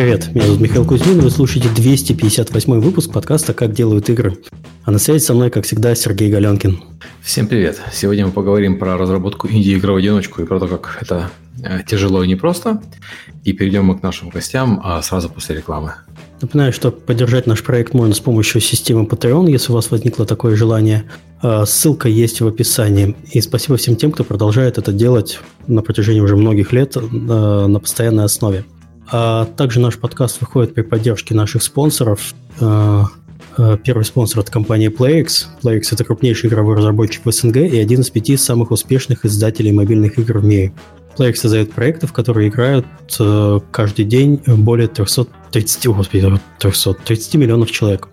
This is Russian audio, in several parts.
Привет, меня зовут Михаил Кузьмин, вы слушаете 258 выпуск подкаста «Как делают игры». А на связи со мной, как всегда, Сергей Галенкин. Всем привет. Сегодня мы поговорим про разработку инди-игр в одиночку и про то, как это э, тяжело и непросто. И перейдем мы к нашим гостям а сразу после рекламы. Напоминаю, что поддержать наш проект можно с помощью системы Patreon, если у вас возникло такое желание. А, ссылка есть в описании. И спасибо всем тем, кто продолжает это делать на протяжении уже многих лет э, на постоянной основе. А также наш подкаст выходит при поддержке наших спонсоров. А, а, первый спонсор – это компания PlayX. PlayX – это крупнейший игровой разработчик в СНГ и один из пяти самых успешных издателей мобильных игр в мире. PlayX создает проекты, в которые играют э, каждый день более 330, господи, 300, 30 миллионов человек.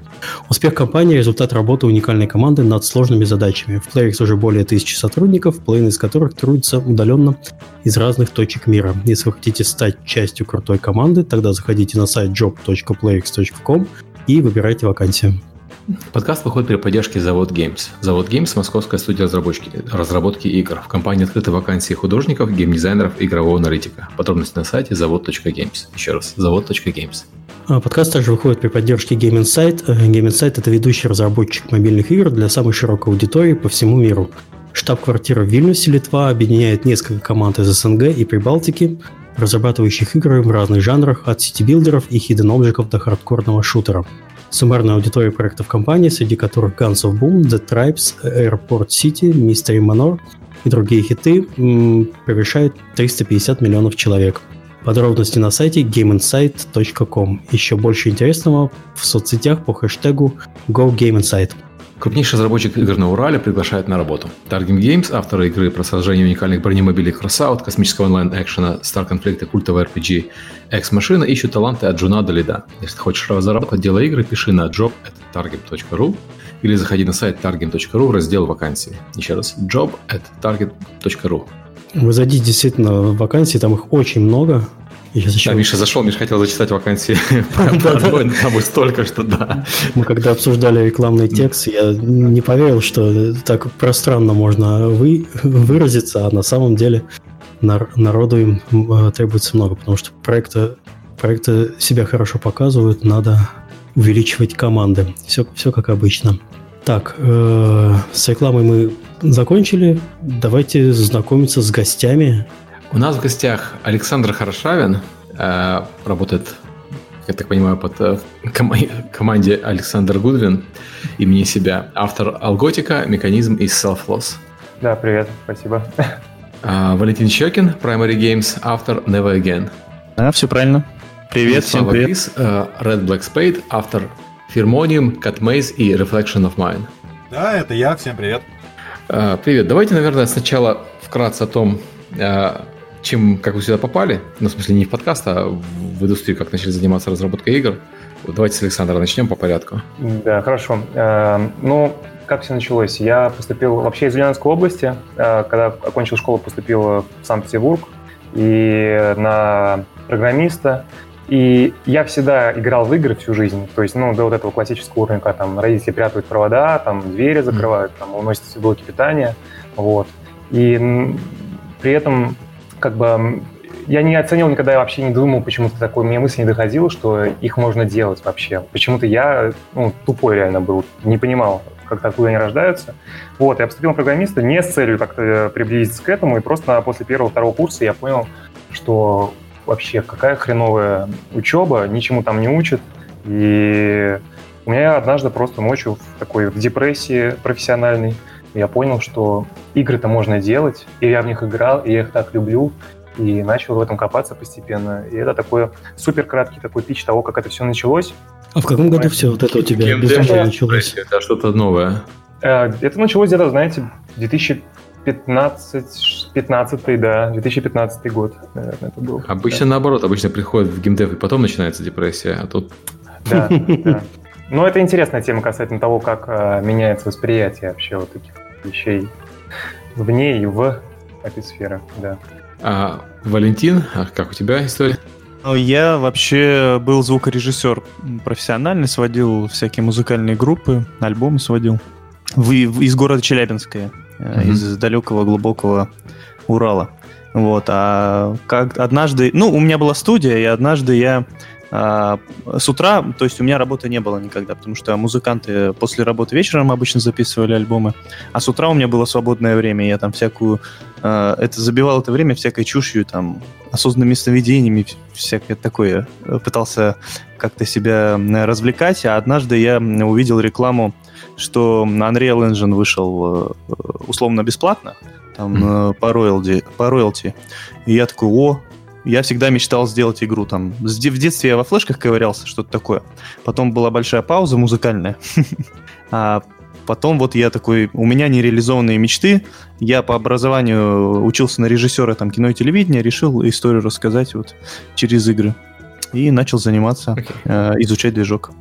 Успех компании – результат работы уникальной команды над сложными задачами. В PlayX уже более тысячи сотрудников, половина из которых трудится удаленно из разных точек мира. Если вы хотите стать частью крутой команды, тогда заходите на сайт job.playx.com и выбирайте вакансию. Подкаст выходит при поддержке Завод Games. Завод Games – московская студия разработки, разработки игр. В компании открыты вакансии художников, геймдизайнеров и игрового аналитика. Подробности на сайте завод.games. Еще раз, завод.games. А, подкаст также выходит при поддержке Game Insight. Game Insight – это ведущий разработчик мобильных игр для самой широкой аудитории по всему миру. Штаб-квартира в Вильнюсе, Литва, объединяет несколько команд из СНГ и Прибалтики, разрабатывающих игры в разных жанрах, от сити-билдеров и hidden до хардкорного шутера. Суммарная аудитория проектов компании, среди которых Guns of Boom, The Tribes, Airport City, Mystery Manor и другие хиты, превышает 350 миллионов человек – Подробности на сайте gameinsight.com. Еще больше интересного в соцсетях по хэштегу GoGameInsight. Крупнейший разработчик игр на Урале приглашает на работу. Target Games, авторы игры про сражение уникальных бронемобилей Crossout, космического онлайн-экшена, Star Conflict и культового RPG X-машина ищут таланты от джуна до лида. Если хочешь разработать дело игры, пиши на job at target.ru или заходи на сайт target.ru в раздел вакансии. Еще раз, job at target.ru. Вы зайдите действительно в вакансии, там их очень много. Я зачем... Да, Миша зашел, Миша хотел зачитать вакансии. Там столько, что да. Мы когда обсуждали рекламный текст, я не поверил, что так пространно можно вы, выразиться, а на самом деле народу им э, требуется много, потому что проекты, проекты себя хорошо показывают, надо увеличивать команды. Все, все как обычно. Так, э, с рекламой мы закончили. Давайте знакомиться с гостями. У нас в гостях Александр Хорошавин, э, работает, я так понимаю, под э, ком- команде Александр Гудвин, имени себя, автор Алготика, механизм и Self-Loss. Да, привет, спасибо. Э, Валентин Щекин, Primary Games, автор Never Again. Да, все правильно. Привет, и всем привет. Крис, э, Red Black Spade, автор Firmonium, Cut Maze и Reflection of Mine. Да, это я, всем привет. Привет. Давайте, наверное, сначала вкратце о том, чем, как вы сюда попали. Ну, в смысле, не в подкаст, а в индустрию, как начали заниматься разработкой игр. Давайте с Александра начнем по порядку. Да, хорошо. Uh, ну, как все началось? Я поступил вообще из Ульяновской области. Когда окончил школу, поступил в Санкт-Петербург. И на программиста и я всегда играл в игры всю жизнь. То есть, ну, до вот этого классического уровня, когда там родители прятывают провода, там двери закрывают, там уносят все блоки питания. Вот. И при этом, как бы, я не оценил никогда, я вообще не думал, почему-то такой, мне мысль не доходила, что их можно делать вообще. Почему-то я, ну, тупой реально был, не понимал, как откуда они рождаются. Вот, я поступил на программиста не с целью как-то приблизиться к этому, и просто после первого-второго курса я понял, что вообще какая хреновая учеба, ничему там не учат. И у меня однажды просто ночью в такой в депрессии профессиональной я понял, что игры-то можно делать, и я в них играл, и я их так люблю, и начал в этом копаться постепенно. И это такой супер краткий такой пич того, как это все началось. А в каком году все вот это у тебя безумие началось? Это что-то новое. Э, это началось где-то, знаете, 2000 15, 15 да, 2015 год, наверное, это был. Обычно да. наоборот, обычно приходит в геймдев и потом начинается депрессия, а тут... Да, да. Но это интересная тема касательно того, как а, меняется восприятие вообще вот таких вещей вне и в этой сфере, да. А, Валентин, а как у тебя история? Ну, я вообще был звукорежиссер профессиональный, сводил всякие музыкальные группы, альбомы сводил. Вы, из города Челябинска mm-hmm. из далекого глубокого Урала. Вот, а как однажды, ну, у меня была студия, и однажды я А с утра, то есть у меня работы не было никогда, потому что музыканты после работы вечером обычно записывали альбомы, а с утра у меня было свободное время, я там всякую, э, это забивал это время всякой чушью, там, осознанными сновидениями, всякое такое, пытался как-то себя развлекать, а однажды я увидел рекламу, что Unreal Engine вышел э, условно бесплатно, там mm-hmm. по роялти, по роялти. И я такой, о, я всегда мечтал сделать игру там. В детстве я во флешках ковырялся, что-то такое. Потом была большая пауза музыкальная. А потом вот я такой, у меня нереализованные мечты. Я по образованию учился на режиссера там кино и телевидения, решил историю рассказать вот через игры. И начал заниматься, okay. э, изучать движок.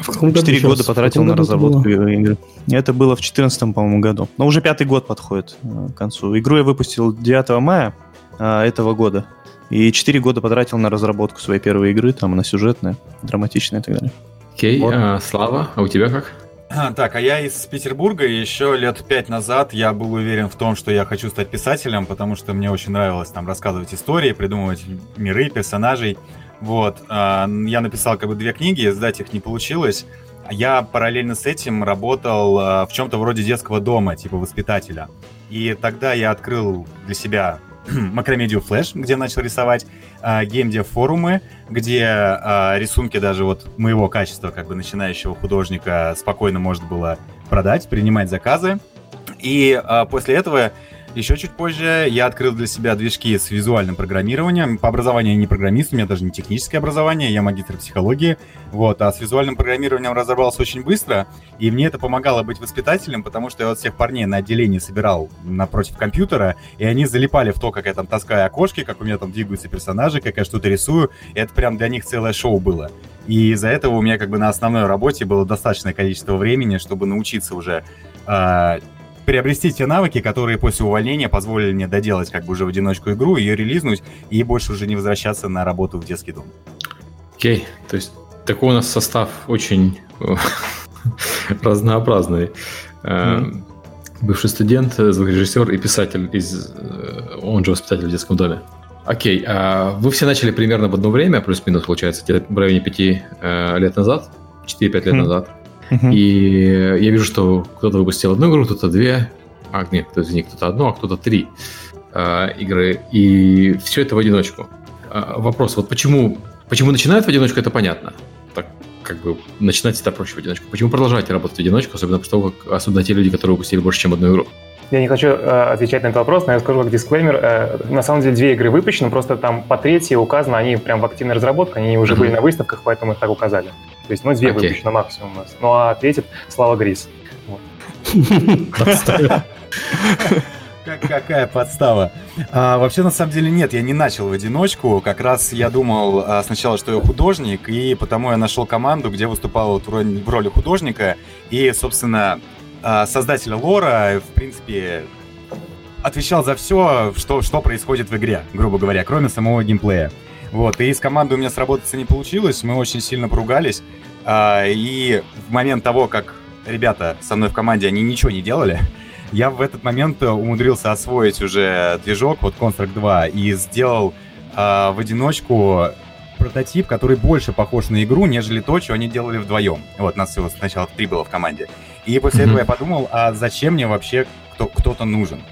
В каком Четыре года потратил на разработку игры. Это было в 2014, по-моему, году. Но уже пятый год подходит э, к концу. Игру я выпустил 9 мая э, этого года. И 4 года потратил на разработку своей первой игры, там, на сюжетные, драматичные и так далее. Окей, okay, вот. а, Слава, а у тебя как? Так, а я из Петербурга, и еще лет пять назад я был уверен в том, что я хочу стать писателем, потому что мне очень нравилось там рассказывать истории, придумывать миры, персонажей. Вот, а, я написал как бы две книги, сдать их не получилось. Я параллельно с этим работал а, в чем-то вроде детского дома, типа воспитателя. И тогда я открыл для себя макромедию Flash, где начал рисовать, э, геймдев форумы, где э, рисунки даже вот моего качества, как бы начинающего художника, спокойно можно было продать, принимать заказы. И э, после этого еще чуть позже я открыл для себя движки с визуальным программированием. По образованию я не программист, у меня даже не техническое образование, я магистр психологии. Вот, а с визуальным программированием разобрался очень быстро, и мне это помогало быть воспитателем, потому что я вот всех парней на отделении собирал напротив компьютера, и они залипали в то, как я там таскаю окошки, как у меня там двигаются персонажи, как я что-то рисую. И это прям для них целое шоу было. И из-за этого у меня как бы на основной работе было достаточное количество времени, чтобы научиться уже э, приобрести те навыки, которые после увольнения позволили мне доделать как бы уже в одиночку игру, ее релизнуть и больше уже не возвращаться на работу в детский дом. Окей, okay. то есть такой у нас состав очень э, разнообразный. Mm-hmm. Бывший студент, звукорежиссер и писатель из, э, он же воспитатель в детском доме. Окей, а вы все начали примерно в одно время, плюс-минус, получается, в районе пяти лет назад, 4-5 лет mm-hmm. назад. И я вижу, что кто-то выпустил одну игру, кто-то две, а нет, кто из них кто-то одну, а кто-то три э, игры. И все это в одиночку. Э, вопрос, вот почему, почему начинают в одиночку, это понятно. Так как бы начинать это проще в одиночку. Почему продолжаете работать в одиночку, особенно после того, как, особенно те люди, которые выпустили больше, чем одну игру? Я не хочу э, отвечать на этот вопрос, но я скажу как дисклеймер. Э, на самом деле две игры выпущены, просто там по третьей указано, они прям в активной разработке, они уже uh-huh. были на выставках, поэтому их так указали. То есть, ну, две okay. выпущено максимум у нас. Ну, а третья Слава Грис. Какая подстава. А, вообще, на самом деле, нет, я не начал в одиночку. Как раз я думал а, сначала, что я художник, и потому я нашел команду, где выступал вот в, роли, в роли художника. И, собственно, а, создателя лора, в принципе, отвечал за все, что, что происходит в игре, грубо говоря, кроме самого геймплея. Вот, и с командой у меня сработаться не получилось, мы очень сильно поругались, а, и в момент того, как ребята со мной в команде, они ничего не делали, я в этот момент умудрился освоить уже движок, вот Construct 2, и сделал а, в одиночку прототип, который больше похож на игру, нежели то, что они делали вдвоем. Вот, нас всего сначала три было в команде. И после mm-hmm. этого я подумал, а зачем мне вообще кто- кто-то нужен?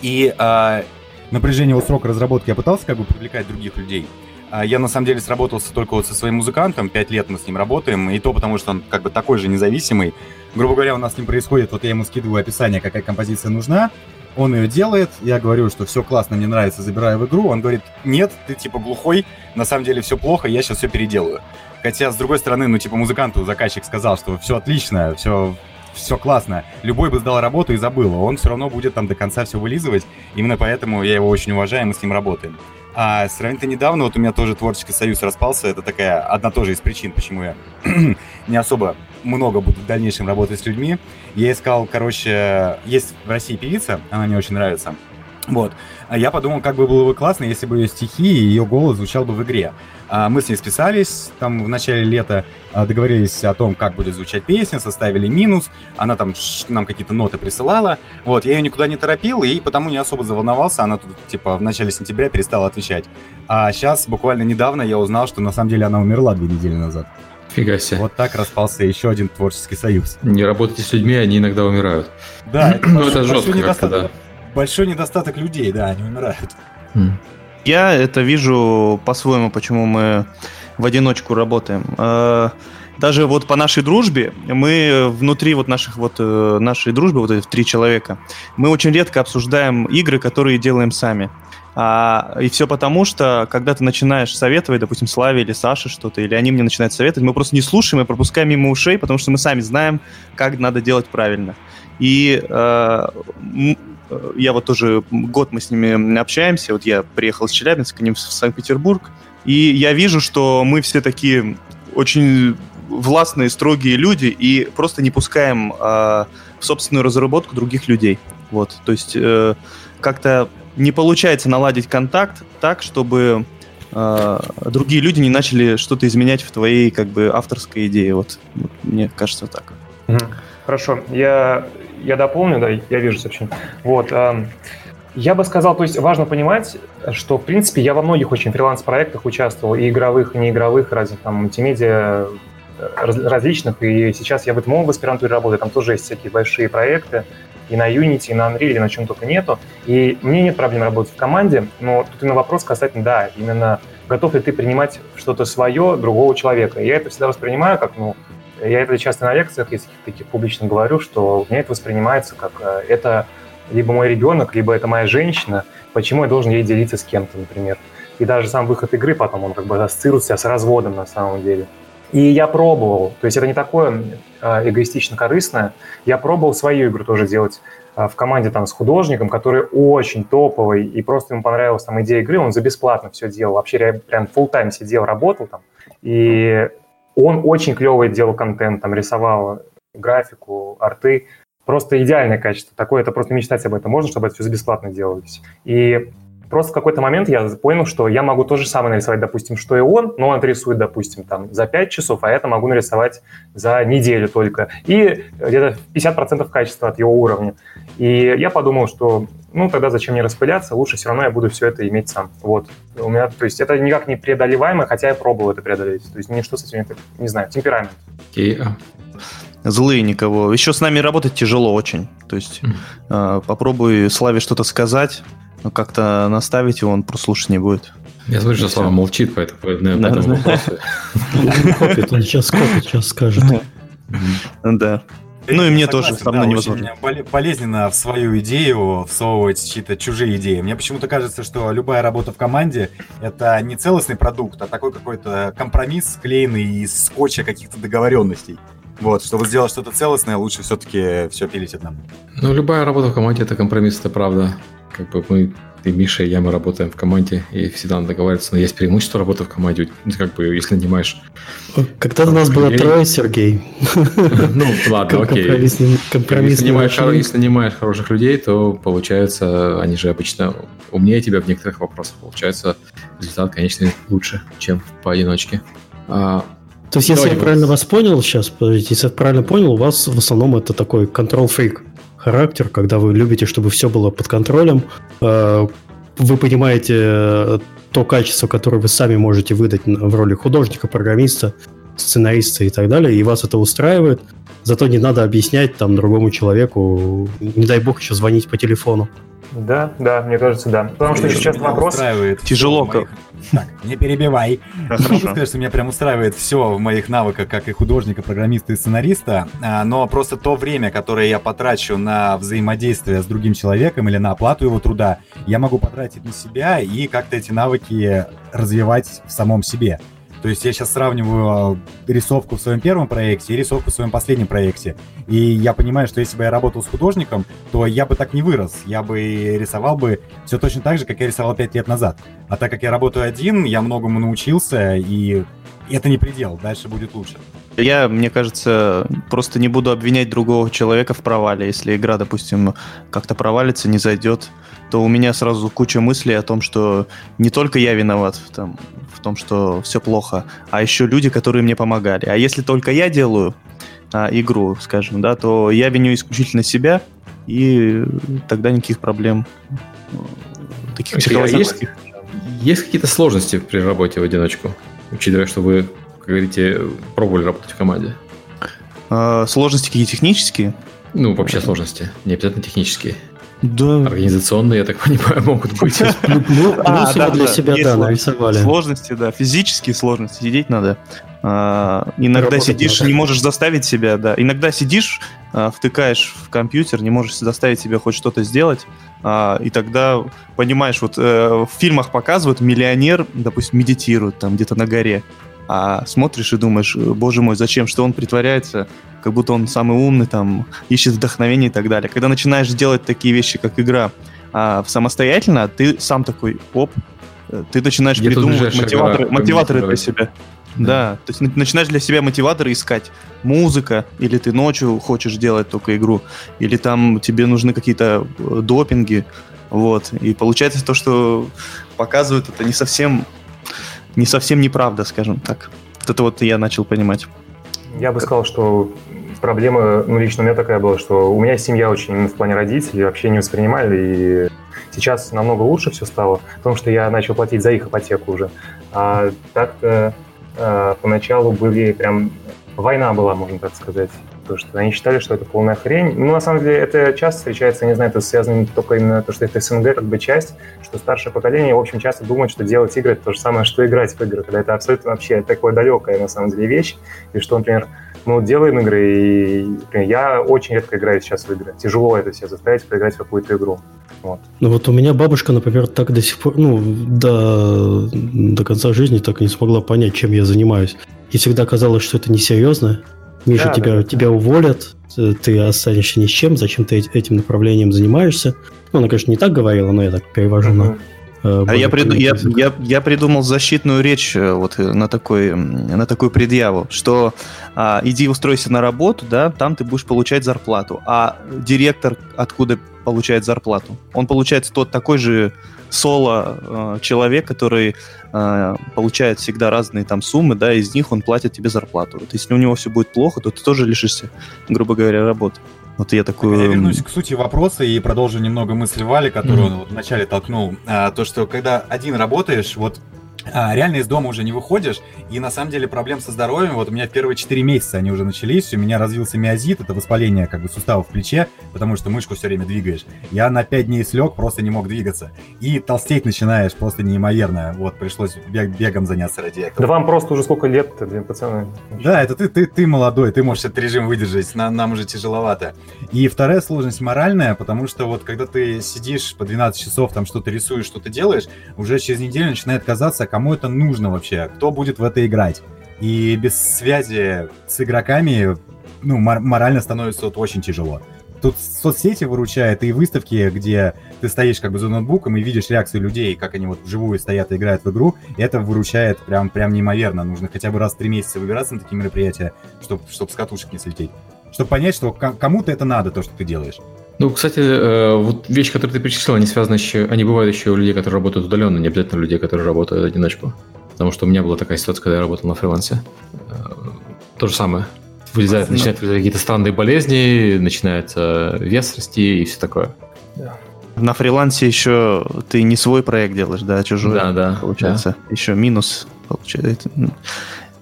И а, напряжение срока разработки я пытался как бы привлекать других людей. А я на самом деле сработался только вот со своим музыкантом, пять лет мы с ним работаем, и то потому, что он как бы такой же независимый. Грубо говоря, у нас с ним происходит, вот я ему скидываю описание, какая композиция нужна, он ее делает, я говорю, что все классно, мне нравится, забираю в игру, он говорит, нет, ты типа глухой, на самом деле все плохо, я сейчас все переделаю. Хотя, с другой стороны, ну, типа, музыканту заказчик сказал, что все отлично, все все классно. Любой бы сдал работу и забыл, а он все равно будет там до конца все вылизывать. Именно поэтому я его очень уважаю, мы с ним работаем. А сравнительно недавно вот у меня тоже творческий союз распался. Это такая одна тоже из причин, почему я не особо много буду в дальнейшем работать с людьми. Я искал, короче, есть в России певица, она мне очень нравится. Вот. А я подумал, как бы было бы классно, если бы ее стихи и ее голос звучал бы в игре. А мы с ней списались там в начале лета, а, договорились о том, как будет звучать песня, составили минус, она там нам какие-то ноты присылала. Вот, я ее никуда не торопил и потому не особо заволновался, она тут типа в начале сентября перестала отвечать. А сейчас, буквально недавно, я узнал, что на самом деле она умерла две недели назад. Фига себе. Вот так распался еще один творческий союз. Не работайте с людьми, они иногда умирают. Да, это, Ну, большой- это жестко большой недостаток- большой недостаток людей, да, они умирают. Я это вижу по-своему, почему мы в одиночку работаем. Э, Даже вот по нашей дружбе, мы внутри вот наших вот э, нашей дружбы, вот этих три человека, мы очень редко обсуждаем игры, которые делаем сами. А, и все потому, что когда ты начинаешь советовать, допустим, Славе или Саше что-то, или они мне начинают советовать, мы просто не слушаем и пропускаем мимо ушей, потому что мы сами знаем, как надо делать правильно. И э, я вот тоже год мы с ними общаемся, вот я приехал из Челябинска к ним в Санкт-Петербург, и я вижу, что мы все такие очень властные, строгие люди и просто не пускаем э, в собственную разработку других людей. Вот, то есть э, как-то не получается наладить контакт так, чтобы э, другие люди не начали что-то изменять в твоей как бы авторской идее. Вот, вот мне кажется так. Хорошо, я, я дополню, да, я вижу сообщение. Вот, эм, я бы сказал, то есть важно понимать, что, в принципе, я во многих очень фриланс-проектах участвовал, и игровых, и неигровых, разных там мультимедиа, э, раз- различных, и сейчас я в этом в аспирантуре работаю, там тоже есть всякие большие проекты, и на Unity, и на Unreal, и на чем только нету. И мне нет проблем работать в команде, но тут именно вопрос касательно, да, именно готов ли ты принимать что-то свое другого человека. Я это всегда воспринимаю как, ну, я это часто на лекциях, если таких публично говорю, что у меня это воспринимается как э, это либо мой ребенок, либо это моя женщина, почему я должен ей делиться с кем-то, например. И даже сам выход игры потом, он как бы ассоциируется с разводом на самом деле. И я пробовал, то есть это не такое э, эгоистично-корыстное, я пробовал свою игру тоже делать э, в команде там с художником, который очень топовый, и просто ему понравилась там идея игры, он за бесплатно все делал, вообще прям full тайм сидел, работал там, и он очень клевый делал контент, там рисовал графику, арты, просто идеальное качество. Такое, это просто мечтать об этом можно, чтобы это все бесплатно делалось. И просто в какой-то момент я понял, что я могу то же самое нарисовать, допустим, что и он, но он рисует, допустим, там за 5 часов, а это могу нарисовать за неделю только. И где-то 50% качества от его уровня. И я подумал, что ну тогда зачем мне распыляться, лучше все равно я буду все это иметь сам. Вот. У меня, то есть это никак не преодолеваемо, хотя я пробовал это преодолеть. То есть ничто с этим, не, не знаю, темперамент. Окей, а, Злые никого. Еще с нами работать тяжело очень. То есть Мгм. э, попробуй Славе что-то сказать, но как-то наставить его, он просто слушать не будет. Я смотрю, что Слава молчит по этому, по этому вопросу. Он копит, он сейчас копит, сейчас скажет. Да. Ну и мне Я тоже, согласен, со мной да, невозможно. болезненно в свою идею всовывать чьи-то чужие идеи. Мне почему-то кажется, что любая работа в команде — это не целостный продукт, а такой какой-то компромисс, склеенный из скотча каких-то договоренностей. Вот, чтобы сделать что-то целостное, лучше все-таки все пилить одному. Ну, любая работа в команде – это компромисс, это правда. Как бы мы, ты, Миша и я, мы работаем в команде, и всегда надо договариваться, но есть преимущество работы в команде. Ну, Как бы, если нанимаешь... Когда у нас было трое, Сергей, Ну, ладно, окей. компромиссный Если компромиссный нанимаешь, если хороших людей, то получается, они же обычно умнее тебя в некоторых вопросах. Получается, результат, конечно, лучше, чем поодиночке. То есть, если Давайте я правильно вас понял сейчас, подождите, если я правильно понял, у вас в основном это такой control-freak характер, когда вы любите, чтобы все было под контролем, э, вы понимаете э, то качество, которое вы сами можете выдать в роли художника, программиста, сценариста и так далее, и вас это устраивает, зато не надо объяснять там другому человеку, не дай бог еще звонить по телефону. Да, да, мне кажется, да. Потому что Меня вопрос... устраивает Тяжело моих- Так, не перебивай. Могу Хорошо. сказать, что меня прям устраивает все в моих навыках, как и художника, программиста и сценариста, а, но просто то время, которое я потрачу на взаимодействие с другим человеком или на оплату его труда, я могу потратить на себя и как-то эти навыки развивать в самом себе. То есть я сейчас сравниваю э, рисовку в своем первом проекте и рисовку в своем последнем проекте. И я понимаю, что если бы я работал с художником, то я бы так не вырос. Я бы рисовал бы все точно так же, как я рисовал пять лет назад. А так как я работаю один, я многому научился, и это не предел, дальше будет лучше. Я, мне кажется, просто не буду обвинять другого человека в провале. Если игра, допустим, как-то провалится, не зайдет, то у меня сразу куча мыслей о том, что не только я виноват в, там, в том, что все плохо, а еще люди, которые мне помогали. А если только я делаю а, игру, скажем, да, то я виню исключительно себя, и тогда никаких проблем таких okay, психологических. А есть, есть какие-то сложности при работе в одиночку, учитывая, что вы, говорите, пробовали работать в команде? А, сложности какие технические? Ну, вообще сложности, не обязательно технические. Да. Организационные, я так понимаю, могут быть. Ну, ну, а, да, для себя, да, нарисовали. Сложности, да, физические сложности, сидеть надо. А, иногда сидишь, не можешь заставить себя, да. Иногда сидишь, а, втыкаешь в компьютер, не можешь заставить себя хоть что-то сделать, и тогда понимаешь, вот э, в фильмах показывают, миллионер, допустим, медитирует там где-то на горе, а смотришь и думаешь, боже мой, зачем, что он притворяется, как будто он самый умный, там, ищет вдохновение и так далее. Когда начинаешь делать такие вещи, как игра, а, самостоятельно, ты сам такой, оп, э, ты начинаешь Где придумывать мотиваторы, мотиваторы для себя. Да. да, то есть начинаешь для себя мотиваторы искать. Музыка, или ты ночью хочешь делать только игру, или там тебе нужны какие-то э, допинги, вот. И получается то, что показывают, это не совсем, не совсем неправда, скажем так. Вот это вот я начал понимать. Я бы сказал, что проблема, ну, лично у меня такая была, что у меня семья очень в плане родителей вообще не воспринимали, и сейчас намного лучше все стало, потому что я начал платить за их ипотеку уже. А так-то э, поначалу были прям... Война была, можно так сказать. То, что они считали, что это полная хрень. Ну, на самом деле, это часто встречается, не знаю, это связано только именно то, что это СНГ, как бы часть, что старшее поколение, в общем, часто думает, что делать игры — это то же самое, что играть в игры, когда это абсолютно вообще такое далекая, на самом деле, вещь. И что, например, мы делаем игры, и например, я очень редко играю сейчас в игры. Тяжело это себе заставить поиграть в какую-то игру. Вот. Ну вот у меня бабушка, например, так до сих пор, ну, до, до конца жизни так и не смогла понять, чем я занимаюсь. И всегда казалось, что это несерьезно, Миша, да, тебя, да. тебя уволят, ты останешься ни с чем, зачем ты этим направлением занимаешься. Ну, она, конечно, не так говорила, но я так перевожу uh-huh. на э, а я, приду, я, я, я придумал защитную речь э, вот э, на, такой, на такую предъяву, что а, иди устройся на работу, да, там ты будешь получать зарплату. А директор откуда получает зарплату? Он получает тот такой же соло э, человек, который э, получает всегда разные там суммы, да, из них он платит тебе зарплату. Вот если у него все будет плохо, то ты тоже лишишься, грубо говоря, работы. Вот я такой... Я вернусь к сути вопроса и продолжу немного мысль Вали, которую mm-hmm. он вот вначале толкнул. А, то, что когда один работаешь, вот а, реально из дома уже не выходишь, и на самом деле проблем со здоровьем, вот у меня первые 4 месяца они уже начались, у меня развился миозит, это воспаление как бы сустава в плече, потому что мышку все время двигаешь. Я на 5 дней слег, просто не мог двигаться. И толстеть начинаешь просто неимоверно, вот, пришлось бег, бегом заняться ради этого. Да вам просто уже сколько лет-то, блин, пацаны? Да, это ты, ты, ты молодой, ты можешь этот режим выдержать, нам, нам уже тяжеловато. И вторая сложность моральная, потому что вот когда ты сидишь по 12 часов, там что-то рисуешь, что-то делаешь, уже через неделю начинает казаться, кому это нужно вообще, кто будет в это играть. И без связи с игроками, ну, морально становится вот очень тяжело. Тут соцсети выручают и выставки, где ты стоишь как бы за ноутбуком и видишь реакцию людей, как они вот вживую стоят и играют в игру, это выручает прям, прям неимоверно. Нужно хотя бы раз в три месяца выбираться на такие мероприятия, чтобы чтоб с катушек не слететь. Чтобы понять, что кому-то это надо, то, что ты делаешь. Ну, кстати, э, вот вещи, которые ты перечислил, они связаны еще, они бывают еще у людей, которые работают удаленно, не обязательно у людей, которые работают одиночку. Потому что у меня была такая ситуация, когда я работал на фрилансе. Э, то же самое. Вылезают, начинают вылезать какие-то странные болезни, начинается вес расти и все такое. На фрилансе еще ты не свой проект делаешь, да, а чужой. Да, да. Получается. Да. Еще минус получается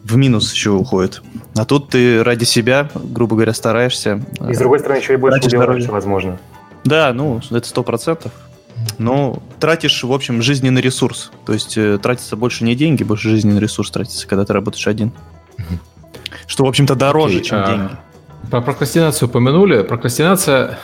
в минус еще уходит. А тут ты ради себя, грубо говоря, стараешься. И с другой стороны, еще и больше убиваешься, возможно. Да, ну, это сто процентов. Но тратишь, в общем, жизненный ресурс. То есть э, тратится больше не деньги, больше жизненный ресурс тратится, когда ты работаешь один. Что, в общем-то, дороже, okay, чем а, деньги. Про прокрастинацию упомянули. Прокрастинация...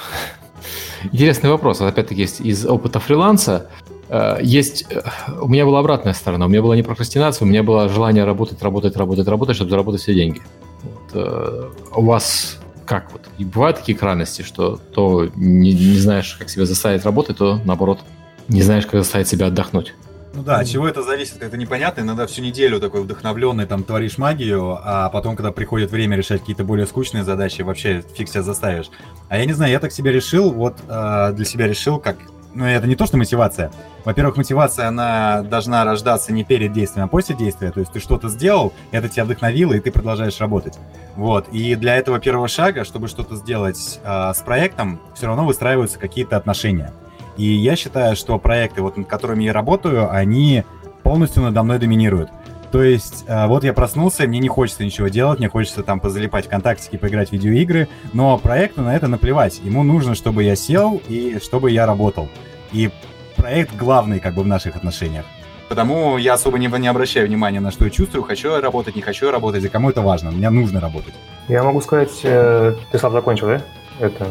Интересный вопрос. Опять-таки, есть из опыта фриланса. Э, есть... Э, у меня была обратная сторона. У меня была не прокрастинация, у меня было желание работать, работать, работать, работать, чтобы заработать все деньги. Вот. Э, у вас как вот? И бывают такие крайности, что то не, не знаешь, как себя заставить работать, то наоборот не знаешь, как заставить себя отдохнуть. Ну да, от чего это зависит, это непонятно. Иногда всю неделю такой вдохновленный, там, творишь магию, а потом, когда приходит время решать какие-то более скучные задачи, вообще фиг себя заставишь. А я не знаю, я так себе решил, вот э, для себя решил, как... Ну, это не то, что мотивация. Во-первых, мотивация, она должна рождаться не перед действием, а после действия. То есть ты что-то сделал, это тебя вдохновило, и ты продолжаешь работать. Вот. И для этого первого шага, чтобы что-то сделать э, с проектом, все равно выстраиваются какие-то отношения. И я считаю, что проекты, вот над которыми я работаю, они полностью надо мной доминируют. То есть, э, вот я проснулся, мне не хочется ничего делать, мне хочется там позалипать ВКонтактике, поиграть в видеоигры, но проекту на это наплевать. Ему нужно, чтобы я сел и чтобы я работал. И проект главный как бы в наших отношениях. Потому я особо не, не обращаю внимания на что я чувствую, хочу я работать, не хочу я работать, и кому это важно, мне нужно работать. Я могу сказать, э, ты, Слав, закончил, да? Это,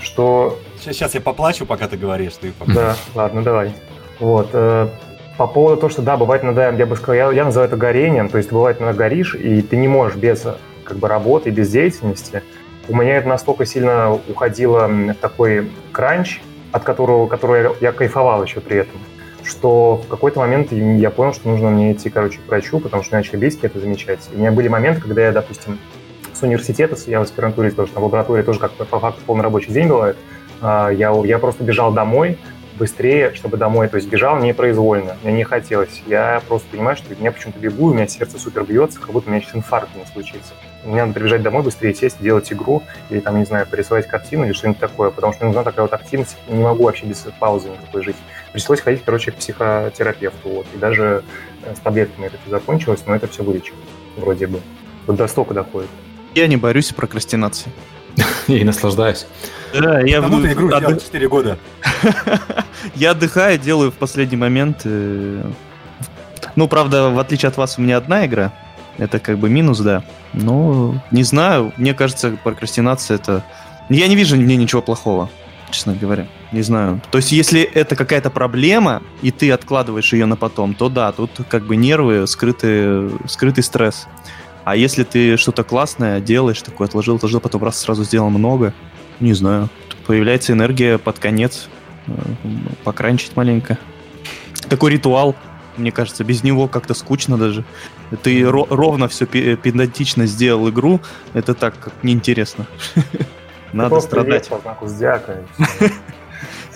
что... Сейчас, сейчас я поплачу, пока ты говоришь. Ты. Да, ладно, давай. Вот, э, по поводу того, что да, бывает иногда, я бы сказал, я, я называю это горением, то есть бывает иногда горишь, и ты не можешь без как бы работы, без деятельности. У меня это настолько сильно уходило в такой кранч, от которого, которого я, я кайфовал еще при этом, что в какой-то момент я понял, что нужно мне идти, короче, к врачу, потому что начали близкие это замечать. И у меня были моменты, когда я, допустим, с университета, я в аспирантуре, потому что в лаборатории тоже как по факту полный рабочий день бывает, а, я, я просто бежал домой, быстрее, чтобы домой, то есть бежал непроизвольно, мне не хотелось. Я просто понимаю, что я почему-то бегу, у меня сердце супер бьется, как будто у меня сейчас инфаркт не случится. Мне надо прибежать домой, быстрее сесть, делать игру, или там, не знаю, порисовать картину или что-нибудь такое, потому что мне нужна такая вот активность, не могу вообще без паузы никакой жить. Пришлось ходить, короче, к психотерапевту, вот, и даже э, с таблетками это все закончилось, но это все вылечило, вроде бы. Вот до стока доходит. Я не борюсь с прокрастинацией. Я и наслаждаюсь. Да, я Кому ты игру отдых... 4 года. я отдыхаю, делаю в последний момент. Э, ну, правда, в отличие от вас, у меня одна игра. Это как бы минус, да. Ну, не знаю. Мне кажется, прокрастинация это... Я не вижу в ней ничего плохого, честно говоря. Не знаю. То есть, если это какая-то проблема, и ты откладываешь ее на потом, то да, тут как бы нервы, скрытый, скрытый стресс. А если ты что-то классное делаешь, такое отложил, отложил, потом раз сразу сделал много, не знаю, появляется энергия под конец, э, покранчить маленько. Такой ритуал, мне кажется, без него как-то скучно даже. Ты ро- ровно все педантично сделал игру, это так как неинтересно. Надо страдать.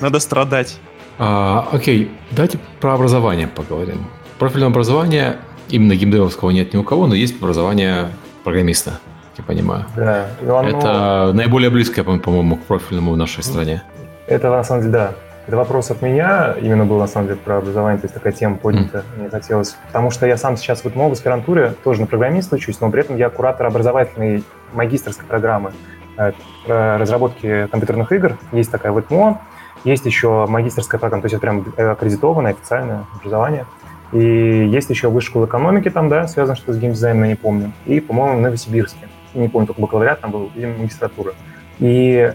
Надо страдать. Окей, давайте про образование поговорим. Профильное образование именно геймдевовского нет ни у кого, но есть образование программиста, я понимаю. Да. Оно... Это наиболее близкое, по-моему, к профильному в нашей стране. Это на самом деле, да. Это вопрос от меня, именно был на самом деле про образование, то есть такая тема поднята, mm. мне хотелось. Потому что я сам сейчас в ИТМО в аспирантуре тоже на программиста учусь, но при этом я куратор образовательной магистрской программы э, разработки компьютерных игр. Есть такая в ИТМО, есть еще магистрская программа, то есть это прям аккредитованное официальное образование. И есть еще высшая школа экономики там, да, связано что с геймдизайном, я не помню. И, по-моему, в Новосибирске. Не помню, только бакалавриат там был, или магистратура. И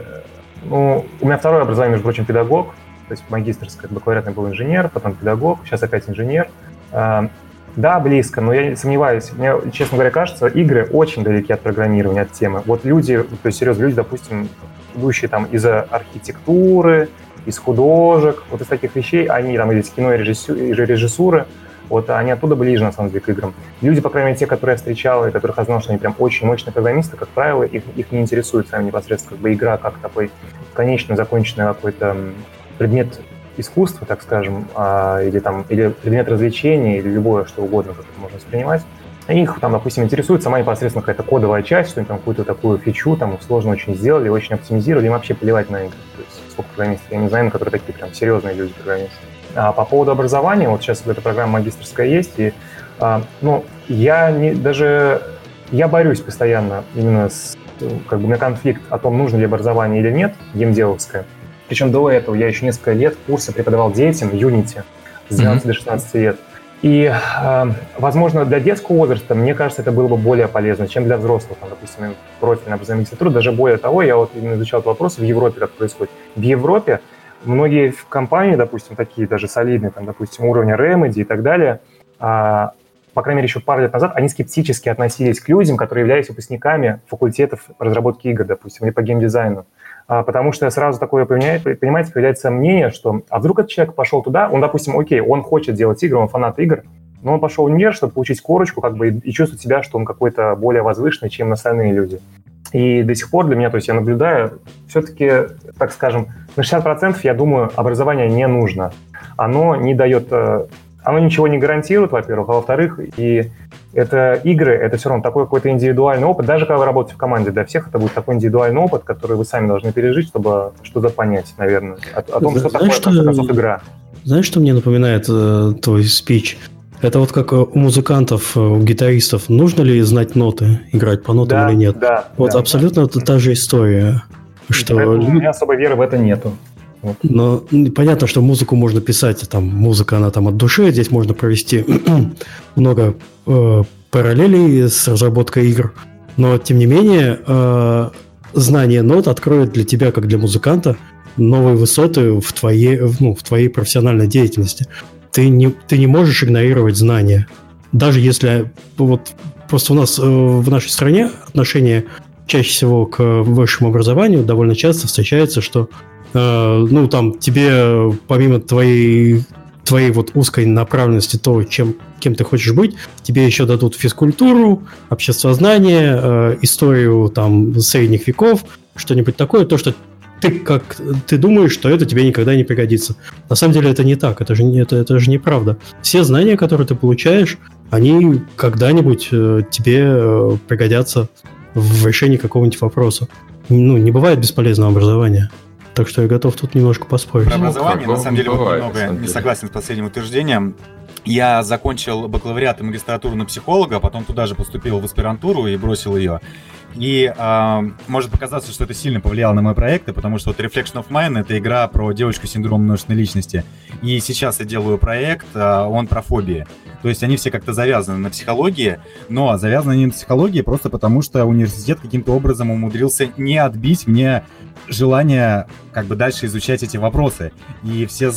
ну, у меня второе образование, между прочим, педагог, то есть магистрское, бакалавриатный был инженер, потом педагог, сейчас опять инженер. А, да, близко, но я сомневаюсь. Мне, честно говоря, кажется, игры очень далеки от программирования, от темы. Вот люди, то есть серьезно, люди, допустим, идущие там из архитектуры, из художек, вот из таких вещей, они там из кино и режиссуры, вот они оттуда ближе, на самом деле, к играм. Люди, по крайней мере, те, которые я встречал, и которых я знал, что они прям очень мощные программисты, как правило, их, их не интересует сами непосредственно как бы игра, как такой конечный, законченный какой-то предмет искусства, так скажем, а, или там, или предмет развлечения, или любое, что угодно, как это можно воспринимать. Их там, допустим, интересует сама непосредственно какая-то кодовая часть, что они там какую-то такую фичу там сложно очень сделали, очень оптимизировали, им вообще плевать на игры. Сколько программистов я не знаю, которые такие прям серьезные люди программисты. А по поводу образования, вот сейчас эта программа магистрская есть, и а, ну, я не, даже я борюсь постоянно именно с как бы на конфликт о том, нужно ли образование или нет, геймделовское. Причем до этого я еще несколько лет курсы преподавал детям Unity с 12 mm-hmm. до 16 лет. И, э, возможно, для детского возраста, мне кажется, это было бы более полезно, чем для взрослых, там, допустим, профильная образование магистратура. Даже более того, я вот изучал этот вопрос в Европе, как происходит. В Европе многие компании, допустим, такие даже солидные, там, допустим, уровня Remedy и так далее, а, по крайней мере, еще пару лет назад, они скептически относились к людям, которые являлись выпускниками факультетов по разработке игр, допустим, или по геймдизайну. А, потому что сразу такое, понимаете, появляется мнение, что а вдруг этот человек пошел туда, он, допустим, окей, он хочет делать игры, он фанат игр, но он пошел в чтобы получить корочку, как бы, и чувствовать себя, что он какой-то более возвышенный, чем остальные люди. И до сих пор для меня, то есть я наблюдаю, все-таки, так скажем, на 60% я думаю, образование не нужно. Оно не дает, э, оно ничего не гарантирует, во-первых, а во-вторых, и это игры, это все равно такой какой-то индивидуальный опыт. Даже когда вы работаете в команде, для всех это будет такой индивидуальный опыт, который вы сами должны пережить, чтобы что-то понять, наверное, о, о том, что Знаешь, такое, в конце концов, игра. Знаешь, что мне напоминает э, твой спич? Это вот как у музыкантов, у гитаристов, нужно ли знать ноты, играть по нотам да, или нет? Да. Вот да, абсолютно да. та же история. Что... у меня особой веры в это нету. Но понятно, что музыку можно писать, там музыка, она там от души, здесь можно провести много э, параллелей с разработкой игр. Но, тем не менее, э, знание нот откроет для тебя, как для музыканта, новые высоты в твоей, ну, в твоей профессиональной деятельности ты не, ты не можешь игнорировать знания. Даже если вот просто у нас э, в нашей стране отношение чаще всего к высшему образованию довольно часто встречается, что э, ну там тебе помимо твоей твоей вот узкой направленности, то, чем, кем ты хочешь быть, тебе еще дадут физкультуру, обществознание, э, историю там средних веков, что-нибудь такое, то, что ты как ты думаешь, что это тебе никогда не пригодится. На самом деле это не так, это же это, это же неправда. Все знания, которые ты получаешь, они когда-нибудь э, тебе э, пригодятся в решении какого-нибудь вопроса. Ну, не бывает бесполезного образования. Так что я готов тут немножко поспорить. Про образование, ну, на самом деле, бывает, немного не согласен с последним утверждением. Я закончил бакалавриат и магистратуру на психолога, потом туда же поступил в аспирантуру и бросил ее. И э, может показаться, что это сильно повлияло на мой проект, потому что вот Reflection of Mine — это игра про девочку с синдромом множественной личности. И сейчас я делаю проект, э, он про фобии. То есть они все как-то завязаны на психологии, но завязаны они на психологии просто потому, что университет каким-то образом умудрился не отбить мне желание как бы дальше изучать эти вопросы. И все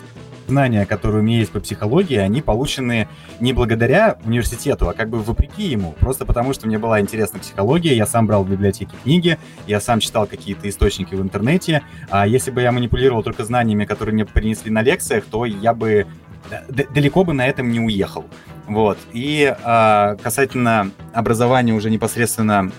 знания, которые у меня есть по психологии, они получены не благодаря университету, а как бы вопреки ему. Просто потому, что мне была интересна психология, я сам брал в библиотеке книги, я сам читал какие-то источники в интернете. А если бы я манипулировал только знаниями, которые мне принесли на лекциях, то я бы далеко бы на этом не уехал. Вот. И а, касательно образования уже непосредственно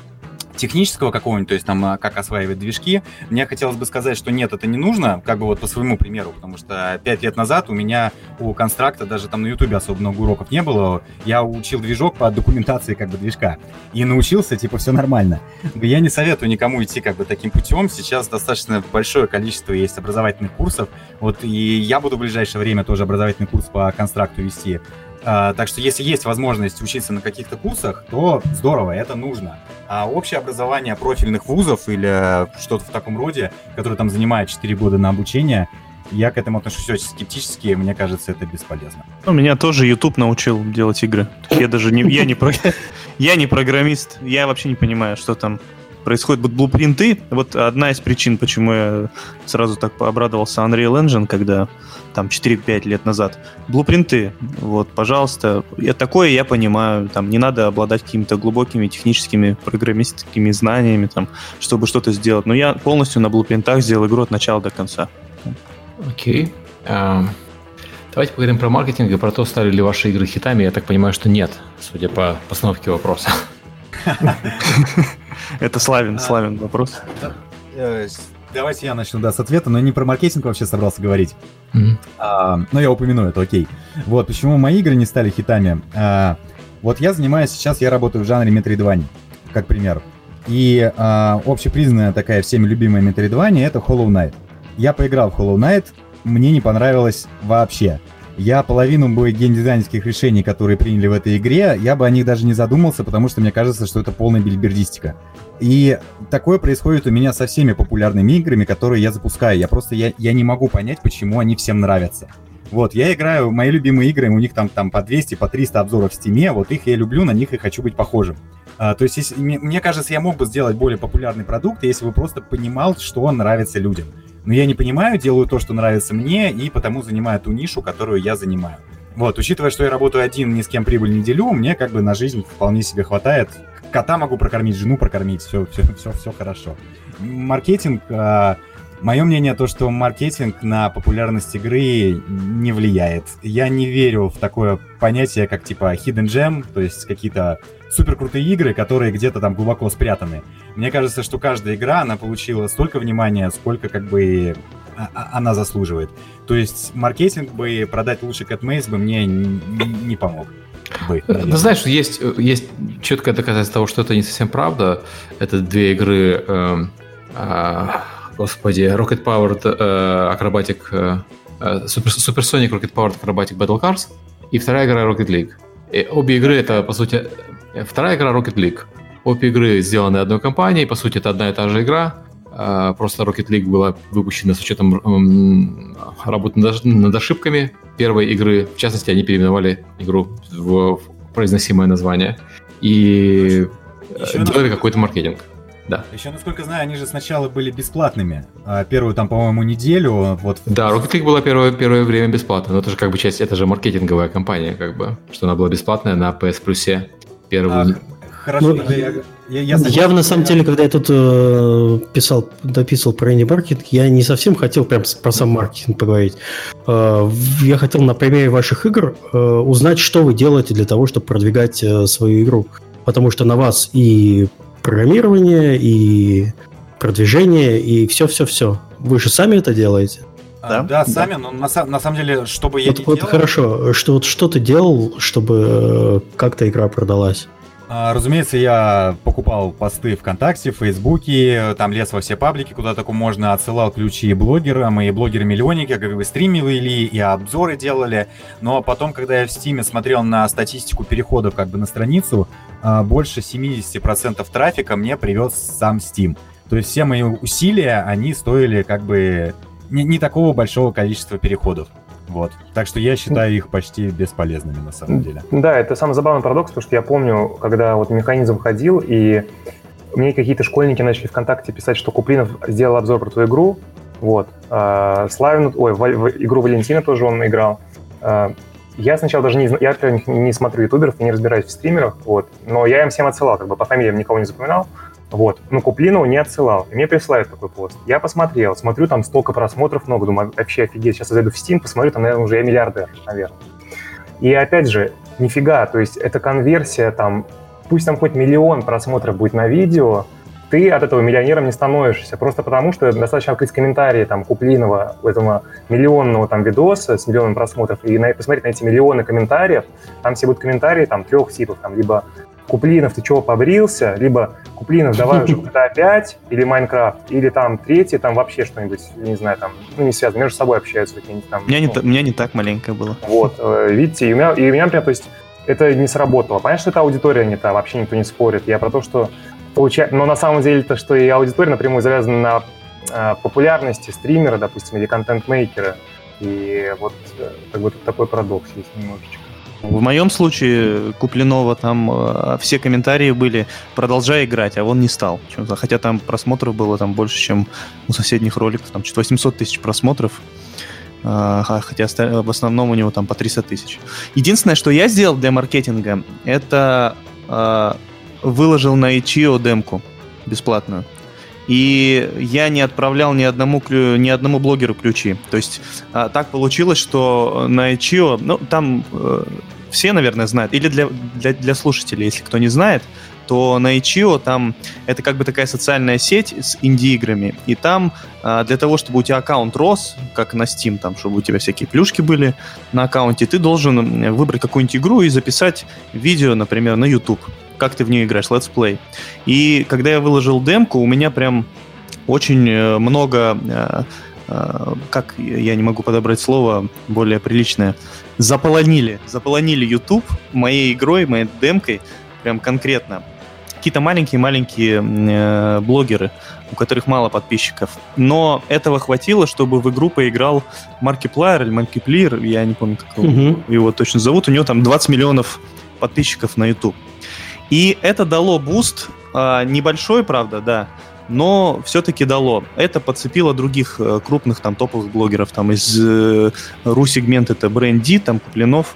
технического какого-нибудь, то есть там а, как осваивать движки, мне хотелось бы сказать, что нет, это не нужно, как бы вот по своему примеру, потому что пять лет назад у меня у констракта даже там на ютубе особо много уроков не было, я учил движок по документации как бы движка и научился, типа, все нормально. Я не советую никому идти как бы таким путем, сейчас достаточно большое количество есть образовательных курсов, вот и я буду в ближайшее время тоже образовательный курс по констракту вести, а, так что если есть возможность учиться на каких-то курсах, то здорово, это нужно. А общее образование профильных вузов или что-то в таком роде, которое там занимает 4 года на обучение, я к этому отношусь очень скептически, мне кажется, это бесполезно. Ну, меня тоже YouTube научил делать игры. Я даже не, я не, я не программист, я вообще не понимаю, что там происходят вот блупринты. Вот одна из причин, почему я сразу так обрадовался Unreal Engine, когда там 4-5 лет назад. Блупринты, вот, пожалуйста. Я такое я понимаю, там не надо обладать какими-то глубокими техническими программистскими знаниями, там, чтобы что-то сделать. Но я полностью на блупринтах сделал игру от начала до конца. Окей. Okay. Um... Давайте поговорим про маркетинг и про то, стали ли ваши игры хитами. Я так понимаю, что нет, судя по постановке вопроса. Это Славин, а, Славин вопрос. Э, давайте я начну, да, с ответа, но не про маркетинг вообще собрался говорить. Mm-hmm. А, но я упомяну это, окей. Вот, почему мои игры не стали хитами. А, вот я занимаюсь сейчас, я работаю в жанре Metroidvania, как пример. И а, общепризнанная такая всеми любимая Metroidvania — это Hollow Knight. Я поиграл в Hollow Knight, мне не понравилось вообще. Я половину бы геймдизайнерских решений, которые приняли в этой игре, я бы о них даже не задумался, потому что мне кажется, что это полная бильбердистика. И такое происходит у меня со всеми популярными играми, которые я запускаю. Я просто я, я не могу понять, почему они всем нравятся. Вот, я играю, мои любимые игры, у них там, там по 200, по 300 обзоров в стиме, вот их я люблю, на них и хочу быть похожим. А, то есть, если, мне, мне кажется, я мог бы сделать более популярный продукт, если бы просто понимал, что нравится людям. Но я не понимаю, делаю то, что нравится мне, и потому занимаю ту нишу, которую я занимаю. Вот, учитывая, что я работаю один, ни с кем прибыль не делю, мне как бы на жизнь вполне себе хватает. Кота могу прокормить, жену прокормить, все, все, все, все хорошо. Маркетинг, а, Мое мнение то, что маркетинг на популярность игры не влияет. Я не верю в такое понятие, как типа hidden gem, то есть какие-то супер крутые игры, которые где-то там глубоко спрятаны. Мне кажется, что каждая игра, она получила столько внимания, сколько как бы а, а, она заслуживает. То есть маркетинг бы продать лучше Catmaze бы мне не помог. Бы, Ты знаешь, есть, есть четкое доказательство того, что это не совсем правда. Это две игры э, э, господи, Rocket Powered uh, Acrobatic, uh, Super, Supersonic Rocket Powered Acrobatic Battle Cars и вторая игра Rocket League. И обе игры это, по сути, вторая игра Rocket League. Обе игры сделаны одной компанией, по сути, это одна и та же игра. Uh, просто Rocket League была выпущена с учетом работы над, ошибками первой игры. В частности, они переименовали игру в, произносимое название и Еще делали какой-то маркетинг. Да. Еще, насколько знаю, они же сначала были бесплатными. А первую там, по-моему, неделю. Вот... Да, Rocket League была первое, первое время бесплатно. Но это же как бы часть, это же маркетинговая компания, как бы, что она была бесплатная на PS Plus первую. А, хорошо, ну, я, я, я, я на самом деле, когда я тут э, писал, дописывал про инди-маркетинг, я не совсем хотел прям про сам маркетинг поговорить. Э, я хотел на примере ваших игр э, узнать, что вы делаете для того, чтобы продвигать э, свою игру. Потому что на вас и программирование, и продвижение, и все-все-все. Вы же сами это делаете? Да, да, сами, но на, на самом деле, чтобы я вот, не вот делал... хорошо, что, вот что ты делал, чтобы э, как-то игра продалась? А, разумеется, я покупал посты ВКонтакте, в Фейсбуке, там лез во все паблики, куда только можно, отсылал ключи блогерам, и блогеры-миллионники как бы стримили и обзоры делали. Но потом, когда я в Стиме смотрел на статистику переходов как бы на страницу, а, больше 70% трафика мне привез сам Steam. То есть все мои усилия, они стоили как бы не, не такого большого количества переходов. Вот. Так что я считаю их почти бесполезными на самом деле. Да, это самый забавный парадокс, потому что я помню, когда вот механизм ходил, и мне какие-то школьники начали ВКонтакте писать, что Куплинов сделал обзор про твою игру. Вот. А, Славин, ой, в, в игру Валентина тоже он играл. А, я сначала даже не я, например, не смотрю ютуберов и не разбираюсь в стримерах, вот, но я им всем отсылал, как бы по фамилиям никого не запоминал. Вот. Но Куплинову не отсылал. И мне присылают такой пост. Я посмотрел, смотрю, там столько просмотров много. Думаю, вообще офигеть. Сейчас я зайду в Steam, посмотрю, там, наверное, уже я миллиардер, наверное. И опять же, нифига, то есть это конверсия, там, пусть там хоть миллион просмотров будет на видео, ты от этого миллионером не становишься. Просто потому, что достаточно открыть комментарии там Куплинова, этого миллионного там видоса с миллионом просмотров, и на, посмотреть на эти миллионы комментариев, там все будут комментарии там трех типов, там либо Куплинов, ты чего побрился? Либо Куплинов, давай уже GTA 5 или Майнкрафт, или там третий, там вообще что-нибудь, не знаю, там, ну, не связано, между собой общаются какие-нибудь там. У меня, ну, не, у меня не так маленькое было. Вот, э, видите, и у меня, и у меня, например, то есть, это не сработало. Понятно, что это аудитория не та, вообще никто не спорит. Я про то, что получается... Но на самом деле то, что и аудитория напрямую завязана на э, популярности стримера, допустим, или контент-мейкера. И вот э, как бы тут такой парадокс есть немножечко. В моем случае Купленова там э, все комментарии были «продолжай играть», а он не стал. Хотя там просмотров было там больше, чем у соседних роликов. Там чуть 800 тысяч просмотров. Э, хотя в основном у него там по 300 тысяч. Единственное, что я сделал для маркетинга, это э, выложил на Itch.io демку бесплатную. И я не отправлял ни одному, ни одному блогеру ключи. То есть а, так получилось, что на Itch.io, ну, там э, все, наверное, знают, или для, для, для слушателей, если кто не знает, то на Itch.io там это как бы такая социальная сеть с инди-играми, и там а, для того, чтобы у тебя аккаунт рос, как на Steam, там, чтобы у тебя всякие плюшки были на аккаунте, ты должен выбрать какую-нибудь игру и записать видео, например, на YouTube как ты в нее играешь, летсплей. И когда я выложил демку, у меня прям очень э, много, э, э, как я не могу подобрать слово более приличное, заполонили, заполонили YouTube моей игрой, моей демкой, прям конкретно. Какие-то маленькие-маленькие э, блогеры, у которых мало подписчиков. Но этого хватило, чтобы в игру поиграл Markiplier или Markiplier, я не помню, как угу. его точно зовут. У него там 20 миллионов подписчиков на YouTube. И это дало буст, а, небольшой, правда, да, но все-таки дало. Это подцепило других э, крупных там топовых блогеров, там из э, ру-сегмента это BrainDit, там Куплинов,